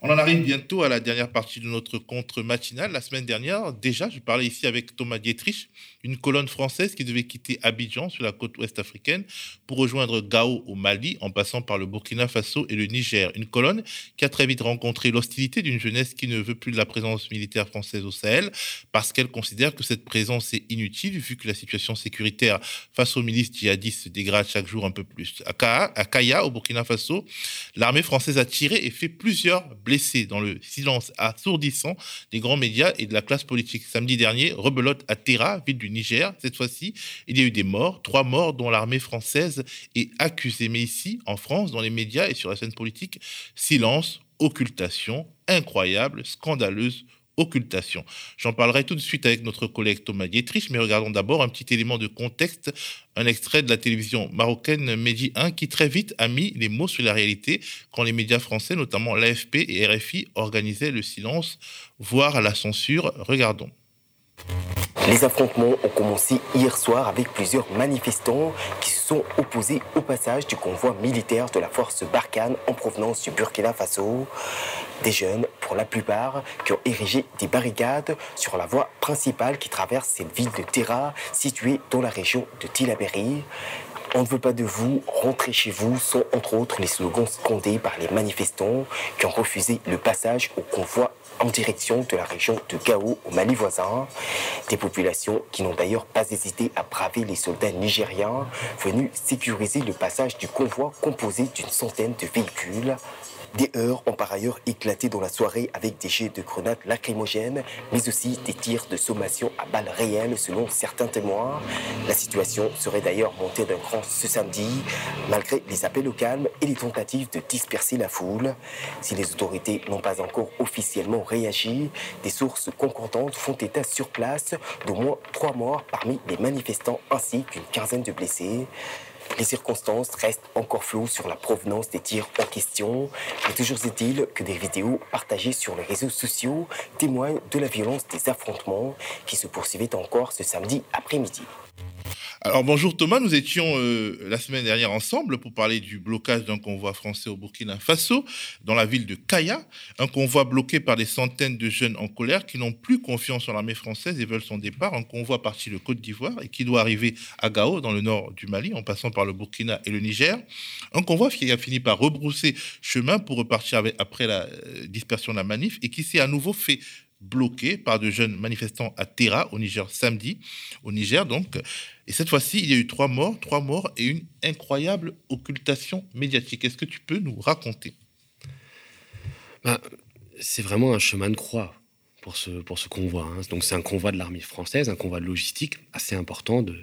On en arrive bientôt à la dernière partie de notre contre matinal. La semaine dernière, déjà, je parlais ici avec Thomas Dietrich, une colonne française qui devait quitter Abidjan sur la côte ouest africaine pour rejoindre Gao au Mali en passant par le Burkina Faso et le Niger. Une colonne qui a très vite rencontré l'hostilité d'une jeunesse qui ne veut plus de la présence militaire française au Sahel parce qu'elle considère que cette présence est inutile vu que la situation sécuritaire face aux milices djihadistes se dégrade chaque jour un peu plus. À Kaya, au Burkina Faso, l'armée française a tiré et fait plusieurs blessés dans le silence assourdissant des grands médias et de la classe politique. Samedi dernier, rebelote à Terra, ville du Niger. Cette fois-ci, il y a eu des morts, trois morts dont l'armée française est accusée. Mais ici, en France, dans les médias et sur la scène politique, silence, occultation, incroyable, scandaleuse occultation. J'en parlerai tout de suite avec notre collègue Thomas Dietrich, mais regardons d'abord un petit élément de contexte, un extrait de la télévision marocaine Medi 1 qui très vite a mis les mots sur la réalité quand les médias français, notamment l'AFP et RFI, organisaient le silence, voire la censure. Regardons. Les affrontements ont commencé hier soir avec plusieurs manifestants qui se sont opposés au passage du convoi militaire de la force Barkhane en provenance du Burkina Faso. Des jeunes, pour la plupart, qui ont érigé des barricades sur la voie principale qui traverse cette ville de Terra située dans la région de Tilaberi. On ne veut pas de vous, rentrez chez vous sont entre autres les slogans scandés par les manifestants qui ont refusé le passage au convoi en direction de la région de Gao au Mali voisin. Des populations qui n'ont d'ailleurs pas hésité à braver les soldats nigériens venus sécuriser le passage du convoi composé d'une centaine de véhicules. Des heurts ont par ailleurs éclaté dans la soirée avec des jets de grenades lacrymogènes, mais aussi des tirs de sommation à balles réelles selon certains témoins. La situation serait d'ailleurs montée d'un cran ce samedi, malgré les appels au calme et les tentatives de disperser la foule. Si les autorités n'ont pas encore officiellement réagi, des sources concordantes font état sur place d'au moins trois morts parmi les manifestants ainsi qu'une quinzaine de blessés. Les circonstances restent encore floues sur la provenance des tirs en question, mais toujours est-il que des vidéos partagées sur les réseaux sociaux témoignent de la violence des affrontements qui se poursuivaient encore ce samedi après-midi. Alors bonjour Thomas, nous étions euh, la semaine dernière ensemble pour parler du blocage d'un convoi français au Burkina Faso dans la ville de Kaya, un convoi bloqué par des centaines de jeunes en colère qui n'ont plus confiance en l'armée française et veulent son départ, un convoi parti de Côte d'Ivoire et qui doit arriver à Gao dans le nord du Mali en passant par le Burkina et le Niger, un convoi qui a fini par rebrousser chemin pour repartir après la euh, dispersion de la manif et qui s'est à nouveau fait bloqué par de jeunes manifestants à Terra, au Niger, samedi, au Niger donc. Et cette fois-ci, il y a eu trois morts, trois morts et une incroyable occultation médiatique. Est-ce que tu peux nous raconter? Bah, C'est vraiment un chemin de croix pour ce, pour ce convoi. Hein. Donc c'est un convoi de l'armée française, un convoi de logistique assez important de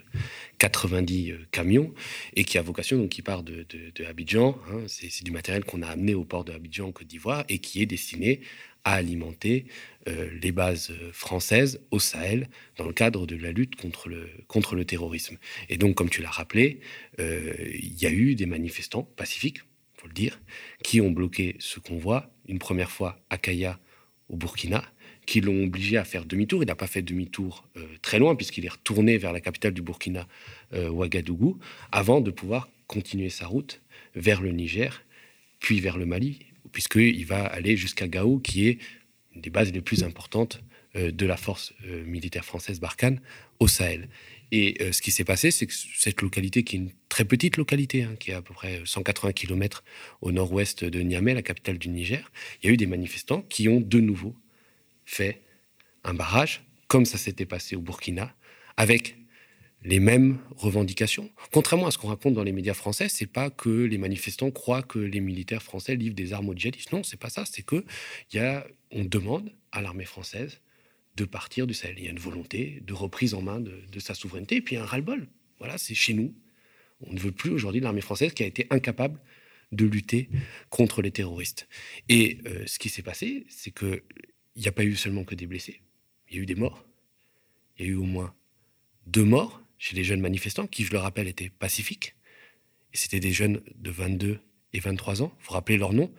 90 euh, camions et qui a vocation, donc qui part de, de, Abidjan. Hein. C'est du matériel qu'on a amené au port de Abidjan en Côte d'Ivoire et qui est destiné à alimenter euh, les bases françaises au Sahel dans le cadre de la lutte contre le, contre le terrorisme. Et donc, comme tu l'as rappelé, euh, il y a eu des manifestants pacifiques, faut le dire, qui ont bloqué ce convoi, une première fois à Kaya, au Burkina, qui l'ont obligé à faire demi-tour. Il n'a pas fait demi-tour euh, très loin, puisqu'il est retourné vers la capitale du Burkina, Ouagadougou, avant de pouvoir continuer sa route vers le Niger, puis vers le Mali, puisqu'il va aller jusqu'à Gao, qui est une des bases les plus importantes euh, de la force euh, militaire française Barkhane au Sahel. Et euh, ce qui s'est passé, c'est que cette localité, qui est une très petite localité, hein, qui est à peu près 180 km au nord-ouest de Niamey, la capitale du Niger, il y a eu des manifestants qui ont de nouveau fait un barrage, comme ça s'était passé au Burkina, avec les mêmes revendications. Contrairement à ce qu'on raconte dans les médias français, c'est pas que les manifestants croient que les militaires français livrent des armes aux djihadistes. Non, c'est pas ça. C'est que y a, on demande à l'armée française de partir du Sahel. Il y a une volonté de reprise en main de, sa souveraineté, et puis un ras-le-bol. Voilà, c'est chez nous. On ne veut plus aujourd'hui l'armée française qui a été incapable de lutter contre les terroristes. Et euh, ce qui s'est passé, c'est qu'il n'y a pas eu seulement que des blessés, il y a eu des morts. Il y a eu au moins deux morts chez les jeunes manifestants, qui, je le rappelle, étaient pacifiques. Et c'était des jeunes de 22 et 23 ans. Il faut rappeler leur nom?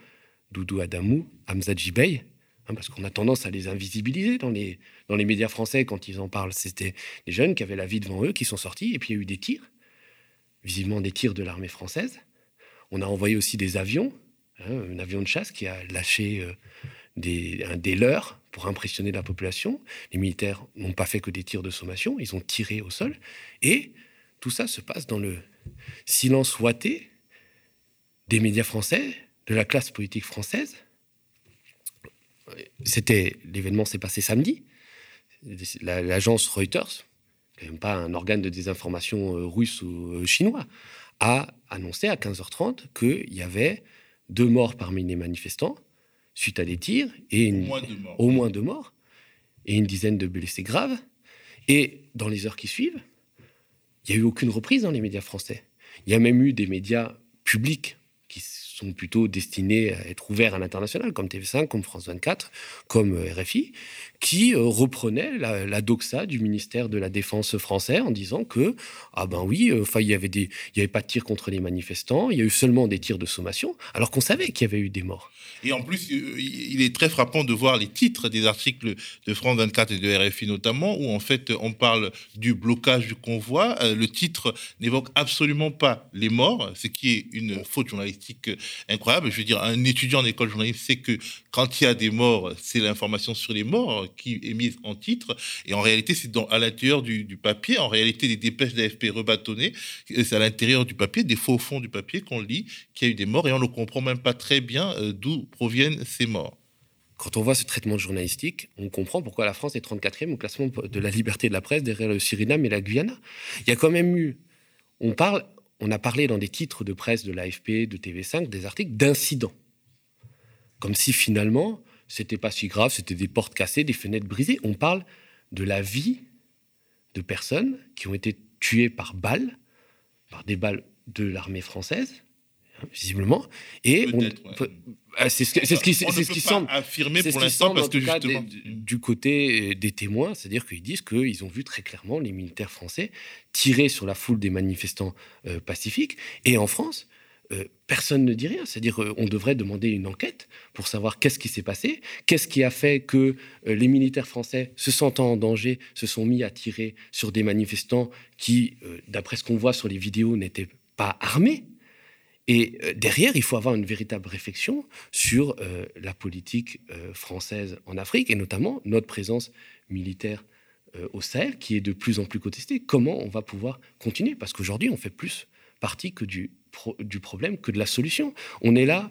Doudou Adamou, Hamza Jibey, hein, parce qu'on a tendance à les invisibiliser dans les, dans les médias français quand ils en parlent. C'était des jeunes qui avaient la vie devant eux, qui sont sortis, et puis il y a eu des tirs, visiblement des tirs de l'armée française. On a envoyé aussi des avions, hein, un avion de chasse qui a lâché euh, des, leurs pour impressionner la population. Les militaires n'ont pas fait que des tirs de sommation, ils ont tiré au sol. Et tout ça se passe dans le silence ouaté des médias français, de la classe politique française. C'était l'événement s'est passé samedi. L'agence Reuters, même pas un organe de désinformation euh, russe ou euh, chinois, a annoncé à 15h30 qu'il y avait deux morts parmi les manifestants suite à des tirs et au moins deux morts et une dizaine de blessés graves. Et dans les heures qui suivent, il n'y a eu aucune reprise dans les médias français. Il y a même eu des médias publics qui sont plutôt destinés à être ouverts à l'international, comme TV5, comme France 24, comme euh, RFI, qui euh, reprenait la, doxa du ministère de la Défense français en disant que, ah ben oui, euh, enfin, il y avait avait pas de tirs contre les manifestants, il y a eu seulement des tirs de sommation, alors qu'on savait qu'il y avait eu des morts. Et en plus, il est très frappant de voir les titres des articles de France 24 et de RFI notamment, où en fait on parle du blocage du convoi. Le titre n'évoque absolument pas les morts, ce qui est une faute journalistique incroyable. Je veux dire, un étudiant en école journalistique sait que quand il y a des morts, c'est l'information sur les morts qui est mise en titre. Et en réalité, c'est à l'intérieur du, papier. En réalité, les dépêches d'AFP rebâtonnées, c'est à l'intérieur du papier, des faux fonds du papier qu'on lit qu'il y a eu des morts et on ne comprend même pas très bien euh, d'où proviennent ces morts. Quand on voit ce traitement journalistique, on comprend pourquoi la France est 34e au classement de la liberté de la presse derrière le Suriname et la Guyana. Il y a quand même eu, on parle on a parlé dans des titres de presse de l'AFP, de TV5, des articles d'incidents. Comme si finalement, c'était pas si grave, c'était des portes cassées, des fenêtres brisées. On parle de la vie de personnes qui ont été tuées par balles, par des balles de l'armée française, visiblement. Et ah, c'est ce, qui, semble affirmer pour l'instant parce que justement du côté des témoins, c'est-à-dire qu'ils disent qu'ils ont vu très clairement les militaires français tirer sur la foule des manifestants euh, pacifiques. Et en France, euh, personne ne dit rien. C'est-à-dire qu'on euh, devrait demander une enquête pour savoir qu'est-ce qui s'est passé, qu'est-ce qui a fait que les militaires français, se sentant en danger, se sont mis à tirer sur des manifestants qui, d'après ce qu'on voit sur les vidéos, n'étaient pas armés. Et euh, derrière, il faut avoir une véritable réflexion sur euh, la politique euh, française en Afrique et notamment notre présence militaire au Sahel qui est de plus en plus contestée. Comment on va pouvoir continuer? Parce qu'aujourd'hui, on fait plus partie que du, du problème que de la solution. On est là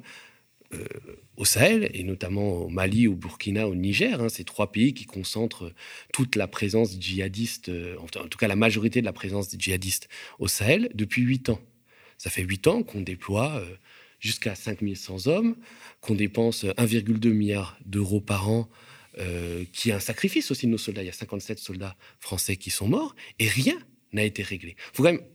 au Sahel, et notamment au Mali, au Burkina, au Niger, hein, ces trois pays qui concentrent toute la présence djihadiste, en tout cas la majorité de la présence des djihadistes au Sahel, depuis huit ans. Ça fait huit ans qu'on déploie euh, jusqu'à 5100 hommes, qu'on dépense 1,2 milliard d'euros par an, euh, qui est un sacrifice aussi de nos soldats. Il y a 57 soldats français qui sont morts, et rien n'a été réglé. Il faut quand même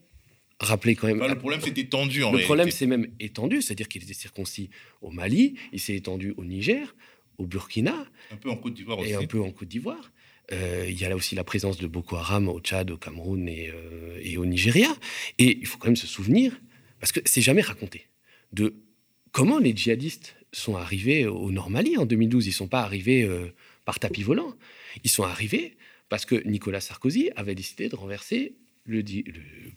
rappeler quand même. le problème s'est étendu en Le problème s'est même étendu, c'est-à-dire qu'il était circoncis au Mali, il s'est étendu au Niger, au Burkina. Un peu en Côte d'Ivoire aussi. Et un peu en Côte d'Ivoire. Euh, il y a là aussi la présence de Boko Haram au Tchad, au Cameroun et, et au Nigeria. Et il faut quand même se souvenir parce que c'est jamais raconté, de comment les djihadistes sont arrivés au Nord-Mali en 2012. Ils ne sont pas arrivés euh, par tapis volant. Ils sont arrivés parce que Nicolas Sarkozy avait décidé de renverser le,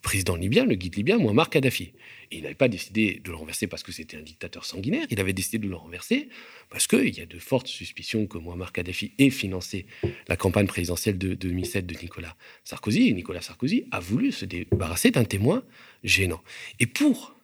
président libyen, le guide libyen, Muammar Kadhafi. Il n'avait pas décidé de le renverser parce que c'était un dictateur sanguinaire, il avait décidé de le renverser parce qu'il y a de fortes suspicions que Muammar Kadhafi ait financé la campagne présidentielle de, 2007 de Nicolas Sarkozy. Et Nicolas Sarkozy a voulu se débarrasser d'un témoin gênant. Et pour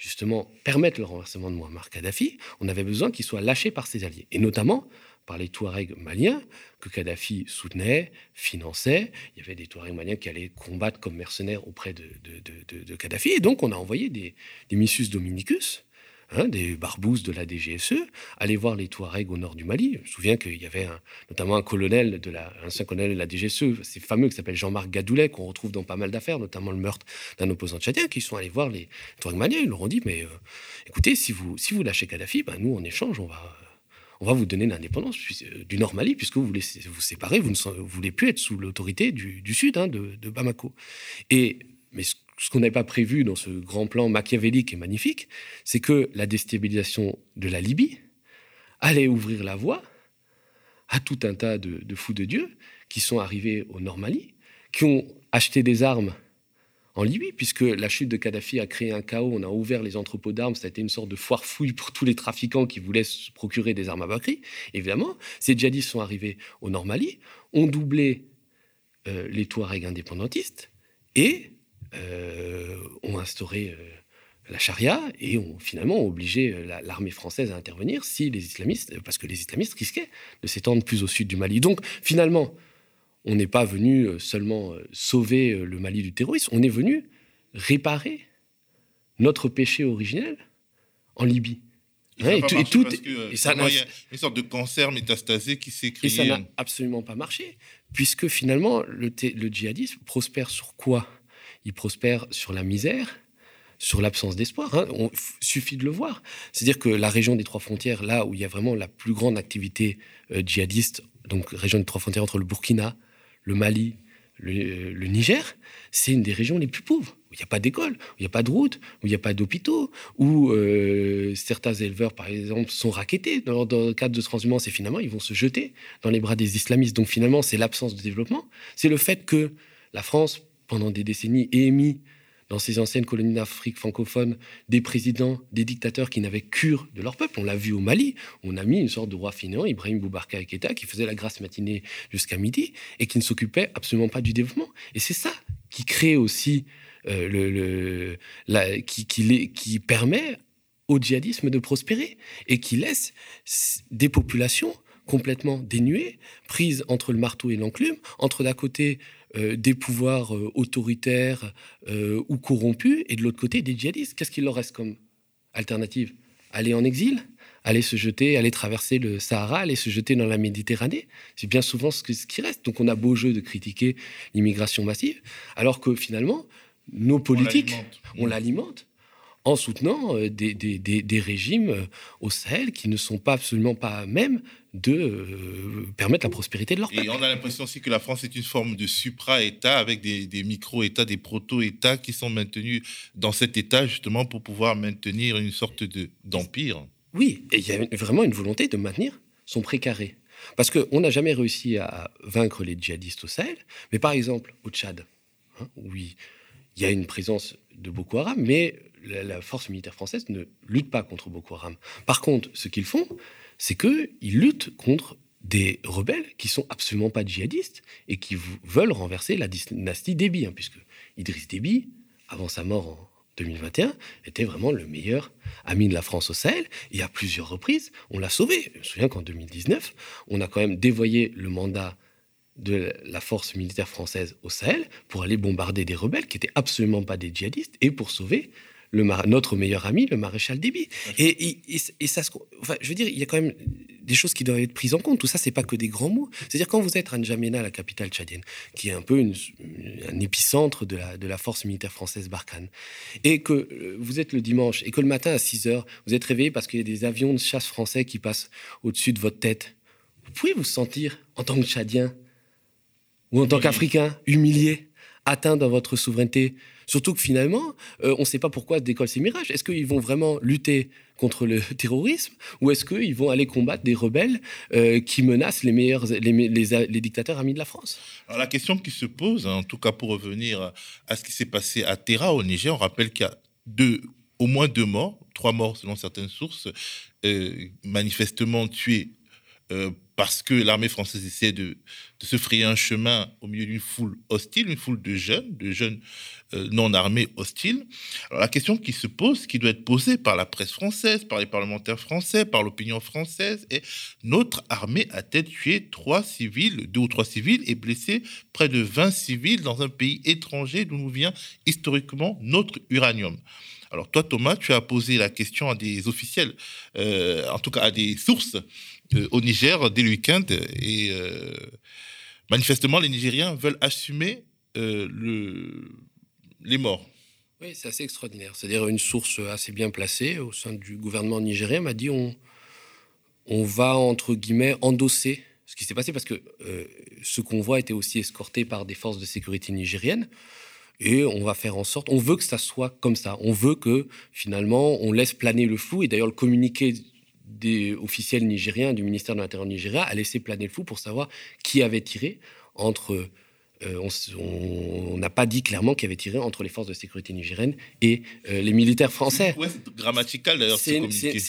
justement permettre le renversement de Muammar Kadhafi, on avait besoin qu'il soit lâché par ses alliés, et notamment par les Touaregs maliens que Kadhafi soutenait, finançait. Il y avait des Touaregs maliens qui allaient combattre comme mercenaires auprès de, Kadhafi. Et donc, on a envoyé des, Missus Dominicus hein, des barbouzes de la DGSE, aller voir les Touaregs au nord du Mali. Je me souviens qu'il y avait notamment un colonel, de la, colonel de la DGSE, c'est fameux, qui s'appelle Jean-Marc Gadoulet, qu'on retrouve dans pas mal d'affaires, notamment le meurtre d'un opposant tchadien, qui sont allés voir les Touaregs maliens. Ils leur ont dit, mais euh, écoutez, si vous, si vous lâchez Kadhafi, ben, nous, en échange, on va on va vous donner l'indépendance euh, du Nord Mali, puisque vous voulez vous séparer, vous ne voulez plus être sous l'autorité du, Sud, hein, de, Bamako. Et, mais ce, qu'on n'avait pas prévu dans ce grand plan machiavélique et magnifique, c'est que la déstabilisation de la Libye allait ouvrir la voie à tout un tas de, de fous de Dieu qui sont arrivés au Nord Mali, qui ont acheté des armes en Libye, puisque la chute de Kadhafi a créé un chaos. On a ouvert les entrepôts d'armes. Ça a été une sorte de foire fouille pour tous les trafiquants qui voulaient se procurer des armes à Bakri. Évidemment, ces djihadistes sont arrivés au Nord Mali, ont doublé euh, les Touaregs indépendantistes et euh, ont instauré euh, la charia et ont finalement obligé l'armée française à intervenir si les islamistes, parce que les islamistes risquaient de s'étendre plus au sud du Mali. Donc finalement, on n'est pas venu euh, seulement euh, sauver euh, le Mali du terrorisme, on est venu réparer notre péché originel en Libye. Et, tout, et, ça il y a une sorte de cancer métastasé qui s'est créé. Et ça n'a absolument pas marché, puisque finalement, le, le djihadisme prospère sur quoi? Il prospère sur la misère, sur l'absence d'espoir. Hein. Il suffit de le voir. C'est-à-dire que la région des trois frontières, là où il y a vraiment la plus grande activité djihadiste, donc région des trois frontières entre le Burkina, le Mali, le, Niger, c'est une des régions les plus pauvres, où il n'y a pas d'école, où il n'y a pas de route, où il n'y a pas d'hôpitaux, où euh, certains éleveurs, par exemple, sont raquettés dans, le cadre de transhumance et finalement, ils vont se jeter dans les bras des islamistes. Donc finalement, c'est l'absence de développement, c'est le fait que la France, pendant des décennies, ait émis dans ces anciennes colonies d'Afrique francophone des présidents, des dictateurs qui n'avaient cure de leur peuple. On l'a vu au Mali, on a mis une sorte de roi fainéant, Ibrahim Boubarka Keïta, qui faisait la grâce matinée jusqu'à midi et qui ne s'occupait absolument pas du développement. Et c'est ça qui crée aussi euh, le, qui permet au djihadisme de prospérer et qui laisse des populations complètement dénuées, prises entre le marteau et l'enclume, entre d'un côté euh, des pouvoirs euh, autoritaires euh, ou corrompus, et de l'autre côté des djihadistes. Qu'est-ce qu'il leur reste comme alternative? Aller en exil Aller se jeter, aller traverser le Sahara, aller se jeter dans la Méditerranée C'est bien souvent ce, ce qui reste. Donc on a beau jeu de critiquer l'immigration massive, alors que finalement, nos politiques, on l'alimente en soutenant des, des, des, régimes au Sahel qui ne sont pas absolument pas mêmes de euh, permettre la prospérité de leur peuple. Et on a l'impression aussi que la France est une forme de supra-État avec des, micro-États, des proto-États qui sont maintenus dans cet État justement pour pouvoir maintenir une sorte d'empire. oui, et il y a vraiment une volonté de maintenir son précaré. Parce qu'on n'a jamais réussi à vaincre les djihadistes au Sahel, mais par exemple au Tchad, hein, oui, il y a une présence de Boko Haram, mais la force militaire française ne lutte pas contre Boko Haram. Par contre, ce qu'ils font, c'est qu'ils luttent contre des rebelles qui sont absolument pas djihadistes et qui veulent renverser la dynastie Déby, hein, puisque Idriss Déby, avant sa mort en 2021, était vraiment le meilleur ami de la France au Sahel. Et à plusieurs reprises, on l'a sauvé. Je me souviens qu'en 2019, on a quand même dévoyé le mandat de la force militaire française au Sahel pour aller bombarder des rebelles qui étaient absolument pas des djihadistes et pour sauver notre meilleur ami, le maréchal Déby. Et, et, ça, enfin, je veux dire, il y a quand même des choses qui doivent être prises en compte. Tout ça, c'est pas que des grands mots. C'est-à-dire quand vous êtes à N'Djamena, la capitale tchadienne, qui est un peu un épicentre de la, de la force militaire française Barkhane, et que euh, vous êtes le dimanche, et que le matin à 6 heures, vous êtes réveillé parce qu'il y a des avions de chasse français qui passent au-dessus de votre tête, vous pouvez vous sentir, en tant que Tchadien, ou en tant qu'Africain, humilié, atteint dans votre souveraineté, Surtout que finalement, euh, on ne sait pas pourquoi décollent ces mirages. Est-ce qu'ils vont vraiment lutter contre le terrorisme ou est-ce qu'ils vont aller combattre des rebelles euh, qui menacent les meilleurs, les, dictateurs amis de la France? Alors la question qui se pose, en tout cas pour revenir à ce qui s'est passé à Terra au Niger, on rappelle qu'il y a deux, au moins deux morts, trois morts selon certaines sources, euh, manifestement tués parce que l'armée française essaie de, se frayer un chemin au milieu d'une foule hostile, une foule de jeunes, de jeunes euh, non armés hostiles. Alors la question qui se pose, qui doit être posée par la presse française, par les parlementaires français, par l'opinion française, est notre armée a-t-elle tué trois civils, deux ou trois civils, et blessé près de 20 civils dans un pays étranger d'où nous vient historiquement notre uranium? Alors toi, Thomas, tu as posé la question à des officiels, en tout cas à des sources au Niger dès le week-end, et manifestement, les Nigériens veulent assumer le, les morts. Oui, c'est assez extraordinaire. C'est-à-dire une source assez bien placée au sein du gouvernement nigérien m'a dit on, on va, entre guillemets, endosser ce qui s'est passé parce que euh, ce convoi était aussi escorté par des forces de sécurité nigériennes. Et on va faire en sorte, on veut que ça soit comme ça. On veut que finalement, on laisse planer le flou. Et d'ailleurs, le communiqué des officiels nigériens du ministère de l'Intérieur nigérien a laissé planer le flou pour savoir qui avait tiré entre euh, on n'a pas dit clairement qu'il avait tiré entre les forces de sécurité nigériennes et euh, les militaires français. C'est une grammaticale d'ailleurs. C'est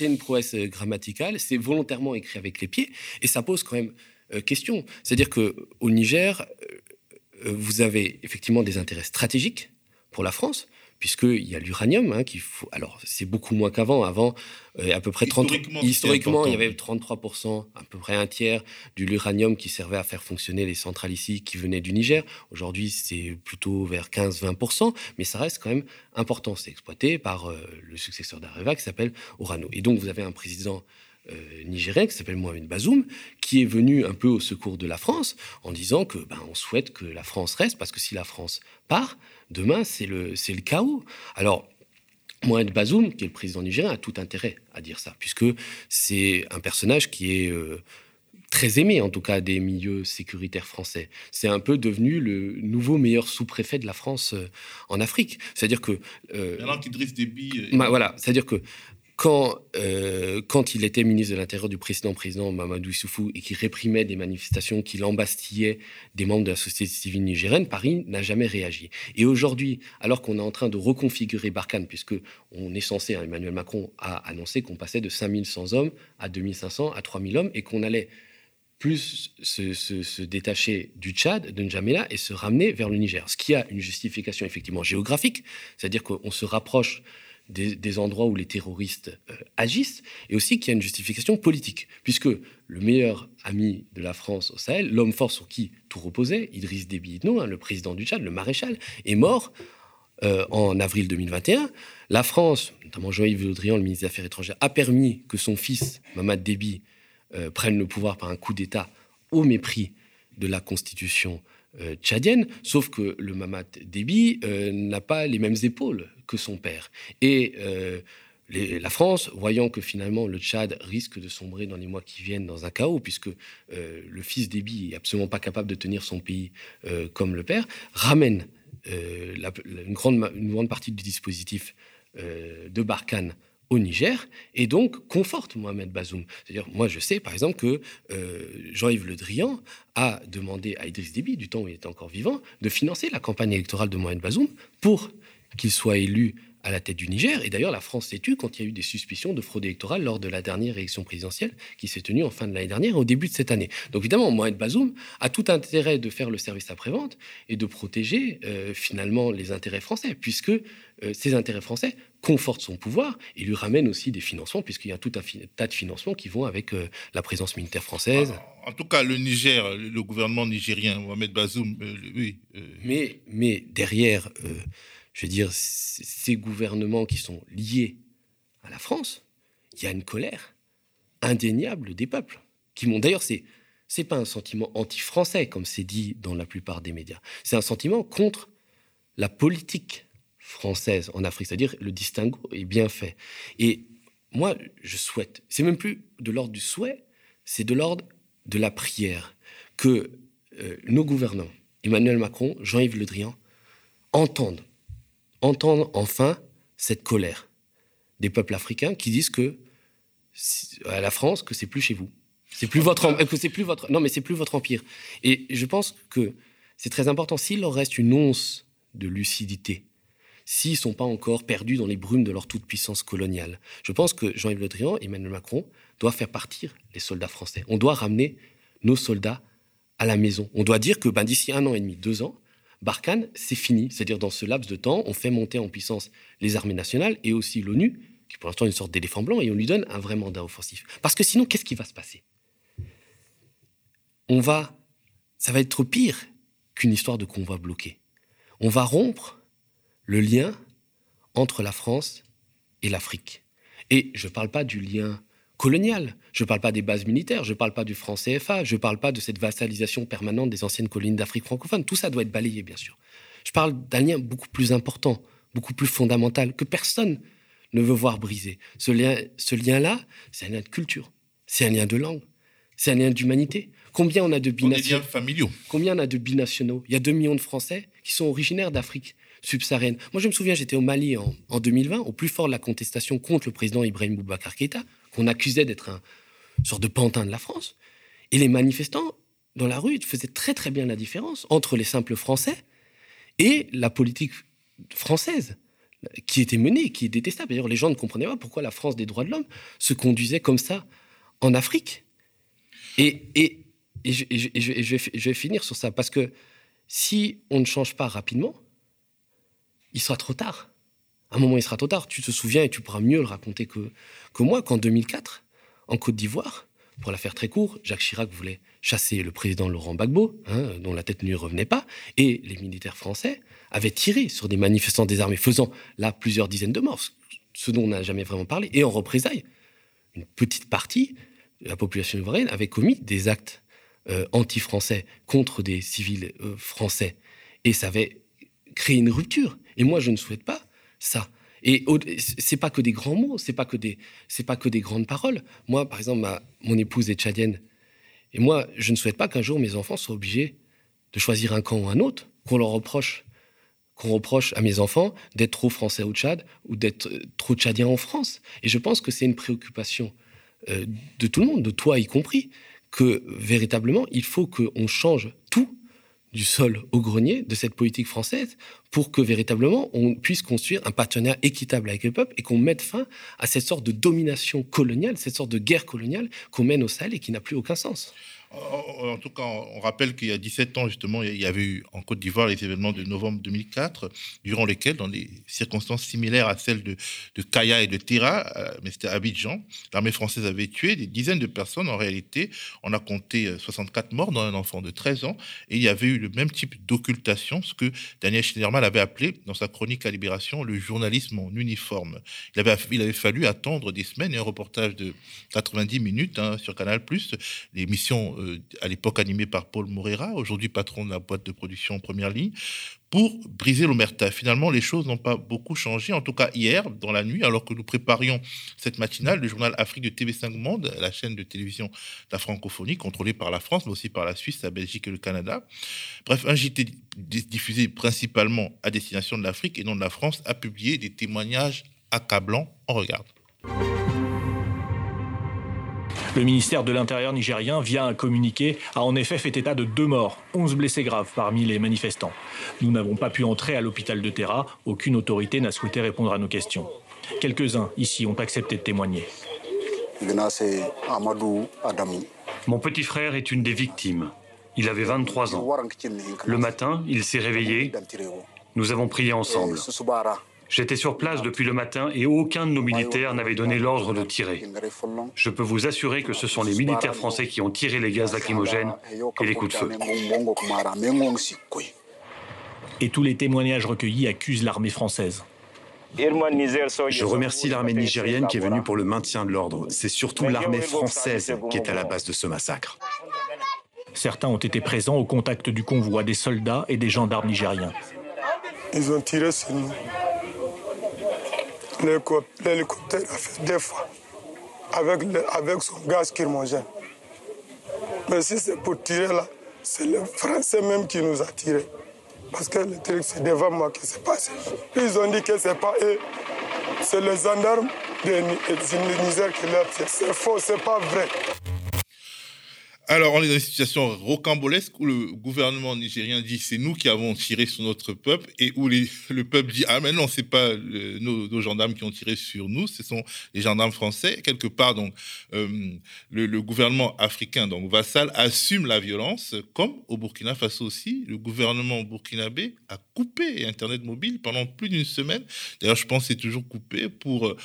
une, prouesse euh, grammaticale, c'est volontairement écrit avec les pieds et ça pose quand même question. C'est-à-dire qu'au Niger, vous avez effectivement des intérêts stratégiques pour la France, puisqu'il y a l'uranium hein, qu'il faut. Alors, c'est beaucoup moins qu'avant. Avant, euh, à peu près 30. Historiquement, il y avait 33%, à peu près un tiers de l'uranium qui servait à faire fonctionner les centrales ici qui venaient du Niger. Aujourd'hui, c'est plutôt vers 15-20%, mais ça reste quand même important. C'est exploité par euh, le successeur d'Areva qui s'appelle Orano. Et donc, vous avez un président euh, nigérien qui s'appelle Mohamed Bazoum, qui est venu un peu au secours de la France en disant que ben, on souhaite que la France reste parce que si la France part, demain c'est le, c'est le chaos. Alors, Mohamed Bazoum, qui est le président nigérien, a tout intérêt à dire ça, puisque c'est un personnage qui est euh, très aimé, en tout cas, des milieux sécuritaires français. C'est un peu devenu le nouveau meilleur sous-préfet de la France euh, en Afrique. C'est-à-dire que... Euh, qu'Idriss Déby... voilà, c'est-à-dire que quand, euh, quand il était ministre de l'Intérieur du précédent président Mamadou Issoufou et qui réprimait des manifestations, qui embastillait des membres de la société civile nigérienne, Paris n'a jamais réagi. Et aujourd'hui, alors qu'on est en train de reconfigurer Barkhane, puisque on est censé, hein, Emmanuel Macron a annoncé qu'on passait de 5100 hommes à 2500 à 3000 hommes et qu'on allait plus se, se, détacher du Tchad, de N'Djamena, et se ramener vers le Niger. Ce qui a une justification effectivement géographique, c'est-à-dire qu'on se rapproche des, endroits où les terroristes euh, agissent, et aussi qu'il y a une justification politique, puisque le meilleur ami de la France au Sahel, l'homme fort sur qui tout reposait, Idriss Déby Itno, hein, le président du Tchad, le maréchal, est mort euh, en avril 2021. La France, notamment Jean-Yves Le le ministre des Affaires étrangères, a permis que son fils, Mamad Déby, euh, prenne le pouvoir par un coup d'État au mépris de la constitution tchadienne, sauf que le Mamad Déby n'a pas les mêmes épaules que son père. Et euh, la France, voyant que finalement le Tchad risque de sombrer dans les mois qui viennent dans un chaos, puisque euh, le fils d'Ebi est absolument pas capable de tenir son pays euh, comme le père, ramène une, grande, une grande partie du dispositif de Barkhane au Niger et donc conforte Mohamed Bazoum. C'est-à-dire, moi je sais par exemple que Jean-Yves Le Drian a demandé à Idriss Déby, du temps où il était encore vivant, de financer la campagne électorale de Mohamed Bazoum pour qu'il soit élu à la tête du Niger. Et d'ailleurs, la France s'est tue quand il y a eu des suspicions de fraude électorale lors de la dernière élection présidentielle qui s'est tenue en fin de l'année dernière, au début de cette année. Donc évidemment, Mohamed Bazoum a tout intérêt de faire le service après-vente et de protéger euh, finalement les intérêts français, puisque euh, ces intérêts français confortent son pouvoir et lui ramènent aussi des financements, puisqu'il y a tout un tas de financements qui vont avec euh, la présence militaire française. En tout cas, le Niger, le gouvernement nigérien, Mohamed Bazoum, oui. Mais, mais derrière je veux dire, ces gouvernements qui sont liés à la France, il y a une colère indéniable des peuples. Qui m'ont d'ailleurs, c'est c'est pas un sentiment anti-français comme c'est dit dans la plupart des médias. C'est un sentiment contre la politique française en Afrique, c'est-à-dire le distinguo est bien fait. Et moi, je souhaite, c'est même plus de l'ordre du souhait, c'est de l'ordre de la prière que euh, nos gouvernants, Emmanuel Macron, Jean-Yves Le Drian, entendent entendre enfin cette colère des peuples africains qui disent que à la France que c'est plus chez vous, c'est plus votre c'est plus votre non mais c'est plus votre empire. Et je pense que c'est très important s'il leur reste une once de lucidité, s'ils sont pas encore perdus dans les brumes de leur toute puissance coloniale. Je pense que Jean-Yves Le Drian et Emmanuel Macron doivent faire partir les soldats français. On doit ramener nos soldats à la maison. On doit dire que ben, d'ici un an et demi, deux ans, Barkhane, c'est fini. C'est-à-dire, dans ce laps de temps, on fait monter en puissance les armées nationales et aussi l'ONU, qui pour l'instant est une sorte d'éléphant blanc, et on lui donne un vrai mandat offensif. Parce que sinon, qu'est-ce qui va se passer? On va. Ça va être pire qu'une histoire de convoi bloqué. On va rompre le lien entre la France et l'Afrique. Et je ne parle pas du lien colonial, je ne parle pas des bases militaires, je ne parle pas du franc CFA, je ne parle pas de cette vassalisation permanente des anciennes colonies d'Afrique francophone. Tout ça doit être balayé, bien sûr. Je parle d'un lien beaucoup plus important, beaucoup plus fondamental, que personne ne veut voir briser. Ce lien, ce lien-là, c'est un lien de culture, c'est un lien de langue, c'est un lien d'humanité. Combien on a de binationaux familiaux. Combien on a de binationaux? Il y a 2 millions de Français qui sont originaires d'Afrique subsaharienne. Moi, je me souviens, j'étais au Mali en, en, 2020, au plus fort de la contestation contre le président Ibrahim Boubacar Keïta, qu'on accusait d'être un sorte de pantin de la France. Et les manifestants, dans la rue, faisaient très très bien la différence entre les simples Français et la politique française qui était menée, qui est détestable. D'ailleurs, les gens ne comprenaient pas pourquoi la France des droits de l'homme se conduisait comme ça en Afrique. Et, et, et, je, je, vais, je, vais, finir sur ça, parce que si on ne change pas rapidement, il sera trop tard. Un moment, il sera trop tard. Tu te souviens et tu pourras mieux le raconter que, que moi qu'en 2004, en Côte d'Ivoire, pour la faire très court, Jacques Chirac voulait chasser le président Laurent Gbagbo, hein, dont la tête ne lui revenait pas, et les militaires français avaient tiré sur des manifestants désarmés, faisant là plusieurs dizaines de morts, ce dont on n'a jamais vraiment parlé. Et en représailles, une petite partie de la population ivoirienne avait commis des actes euh, anti-français contre des civils euh, français. Et ça avait créé une rupture. Et moi, je ne souhaite pas ça. Et c'est pas que des grands mots, c'est pas que des, c'est pas que des grandes paroles. Moi, par exemple, ma, mon épouse est tchadienne, et moi, je ne souhaite pas qu'un jour mes enfants soient obligés de choisir un camp ou un autre, qu'on leur reproche, qu'on reproche à mes enfants d'être trop français au Tchad ou d'être euh, trop tchadiens en France. Et je pense que c'est une préoccupation euh, de tout le monde, de toi y compris, que véritablement, il faut qu'on change tout du sol au grenier de cette politique française pour que véritablement on puisse construire un partenariat équitable avec le peuple et qu'on mette fin à cette sorte de domination coloniale, cette sorte de guerre coloniale qu'on mène au Sahel et qui n'a plus aucun sens. En tout cas, on rappelle qu'il y a 17 ans, justement, il y avait eu en Côte d'Ivoire les événements de novembre 2004, durant lesquels, dans des circonstances similaires à celles de, de Kaya et de Tira, euh, mais c'était Abidjan, l'armée française avait tué des dizaines de personnes. En réalité, on a compté 64 euh, morts dans un enfant de 13 ans, et il y avait eu le même type d'occultation, ce que Daniel Schneiderman avait appelé, dans sa chronique à Libération, le journalisme en uniforme. Il avait, fallu attendre des semaines et un reportage de 90 minutes hein, sur Canal+, l'émission euh, à l'époque animé par Paul Morera, aujourd'hui patron de la boîte de production en première ligne, pour briser l'omerta. Finalement, les choses n'ont pas beaucoup changé. En tout cas, hier, dans la nuit, alors que nous préparions cette matinale, le journal Afrique de TV5 Monde, la chaîne de télévision de la francophonie, contrôlée par la France, mais aussi par la Suisse, la Belgique et le Canada. Bref, un JT diffusé principalement à destination de l'Afrique et non de la France, a publié des témoignages accablants. On regarde. Le ministère de l'Intérieur nigérien, via un communiqué, a en effet fait état de deux morts, 11 blessés graves parmi les manifestants. Nous n'avons pas pu entrer à l'hôpital de Terra, aucune autorité n'a souhaité répondre à nos questions. Quelques-uns ici ont accepté de témoigner. Mon petit frère est une des victimes. Il avait 23 ans. Le matin, il s'est réveillé. Nous avons prié ensemble. J'étais sur place depuis le matin et aucun de nos militaires n'avait donné l'ordre de tirer. Je peux vous assurer que ce sont les militaires français qui ont tiré les gaz lacrymogènes et les coups de feu. Et tous les témoignages recueillis accusent l'armée française. Je remercie l'armée nigérienne qui est venue pour le maintien de l'ordre. C'est surtout l'armée française qui est à la base de ce massacre. Certains ont été présents au contact du convoi des soldats et des gendarmes nigériens. Ils ont tiré sur nous. L'hélicoptère a fait deux fois avec, avec son gaz kirmogène. Mais si c'est pour tirer là, c'est le Français même qui nous a tirés. Parce que le truc, c'est devant moi que c'est passé. Ils ont dit que c'est pas eux, c'est les gendarmes du Niger qui l'ont fait. C'est faux, c'est pas vrai. Alors, on est dans une situation rocambolesque où le gouvernement nigérien dit c'est nous qui avons tiré sur notre peuple et où le peuple dit ah mais non c'est pas nos, gendarmes qui ont tiré sur nous, ce sont les gendarmes français quelque part donc euh, le, gouvernement africain donc vassal assume la violence comme au Burkina Faso aussi le gouvernement burkinabé a coupé internet mobile pendant plus d'une semaine. D'ailleurs je pense c'est toujours coupé pour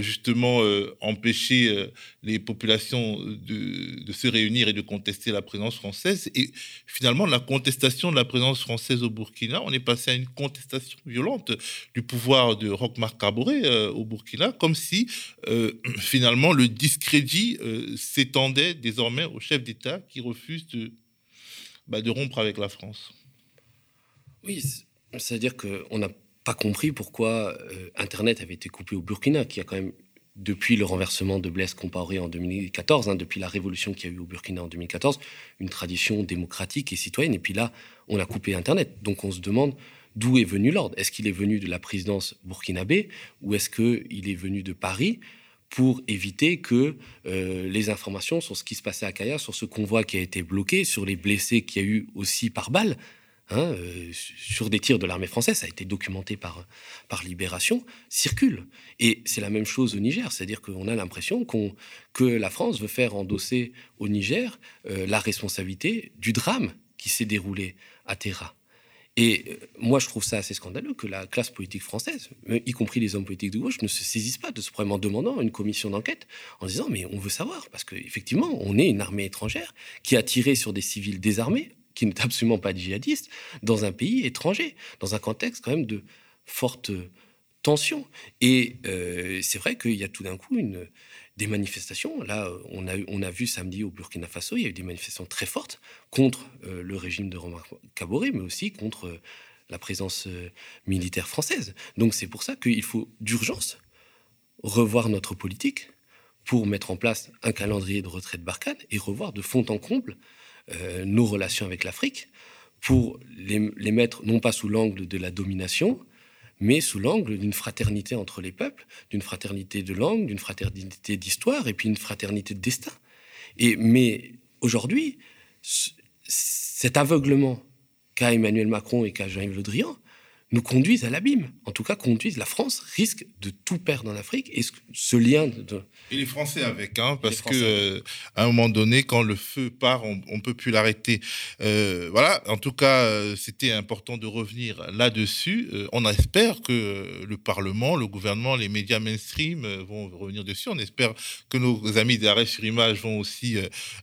justement empêcher les populations de, se réunir et de contester la présence française. Et finalement, la contestation de la présence française au Burkina, on est passé à une contestation violente du pouvoir de Roch-Marc Kaboré au Burkina, comme si finalement le discrédit s'étendait désormais au chef d'État qui refuse de, bah, de rompre avec la France. Oui, c'est-à-dire qu'on n'a pas compris pourquoi euh, Internet avait été coupé au Burkina, qui a quand même, depuis le renversement de Blaise Compaoré en 2014, hein, depuis la révolution qu'il y a eu au Burkina en 2014, une tradition démocratique et citoyenne. Et puis là, on a coupé Internet. Donc on se demande d'où est venu l'ordre. Est-ce qu'il est venu de la présidence burkinabé ou est-ce qu'il est venu de Paris pour éviter que euh, les informations sur ce qui se passait à Kaya, sur ce convoi qui a été bloqué, sur les blessés qu'il y a eu aussi par balle, Hein, euh, sur des tirs de l'armée française, ça a été documenté par, par Libération, circulent. Et c'est la même chose au Niger, c'est-à-dire qu'on a l'impression qu'on que la France veut faire endosser au Niger euh, la responsabilité du drame qui s'est déroulé à Terra. Et euh, moi, je trouve ça assez scandaleux que la classe politique française, y compris les hommes politiques de gauche, ne se saisissent pas de ce problème en demandant une commission d'enquête, en disant mais on veut savoir, parce qu'effectivement, on est une armée étrangère qui a tiré sur des civils désarmés n'est absolument pas djihadiste, dans un pays étranger, dans un contexte quand même de forte tension. Et euh, c'est vrai qu'il y a tout d'un coup des manifestations. Là, on a, on a vu samedi au Burkina Faso, il y a eu des manifestations très fortes contre euh, le régime de Romain Kaboré, mais aussi contre euh, la présence militaire française. Donc c'est pour ça qu'il faut d'urgence revoir notre politique pour mettre en place un calendrier de retrait de Barkhane et revoir de fond en comble euh, nos relations avec l'Afrique pour les, mettre non pas sous l'angle de la domination, mais sous l'angle d'une fraternité entre les peuples, d'une fraternité de langue, d'une fraternité d'histoire et puis une fraternité de destin. Et, mais aujourd'hui, cet aveuglement qu'a Emmanuel Macron et qu'a Jean-Yves Le Drian nous conduisent à l'abîme. En tout cas, conduisent la France risque de tout perdre en Afrique. Et ce, lien de, et les Français avec, hein, parce que euh, à un moment donné, quand le feu part, on, ne peut plus l'arrêter. Euh, voilà. En tout cas, euh, c'était important de revenir là-dessus. on espère que le Parlement, le gouvernement, les médias mainstream vont revenir dessus. On espère que nos amis d'arrêt sur image vont aussi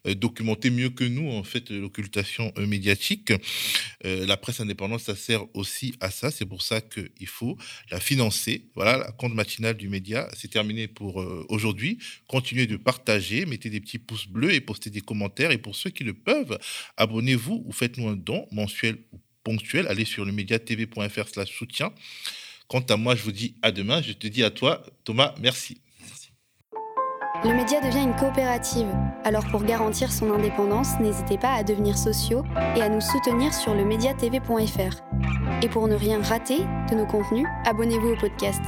documenter mieux que nous en fait l'occultation médiatique. la presse indépendante, ça sert aussi à ça c'est pour ça qu'il faut la financer. Voilà, la compte matinale du média, c'est terminé pour euh, aujourd'hui. Continuez de partager, mettez des petits pouces bleus et postez des commentaires. Et pour ceux qui le peuvent, abonnez-vous ou faites-nous un don mensuel ou ponctuel. Allez sur le médiatv.fr slash soutien. Quant à moi, je vous dis à demain. Je te dis à toi, Thomas, merci. Le média devient une coopérative. Alors pour garantir son indépendance, n'hésitez pas à devenir sociaux et à nous soutenir sur le médiatv.fr. Et pour ne rien rater de nos contenus, abonnez-vous au podcast.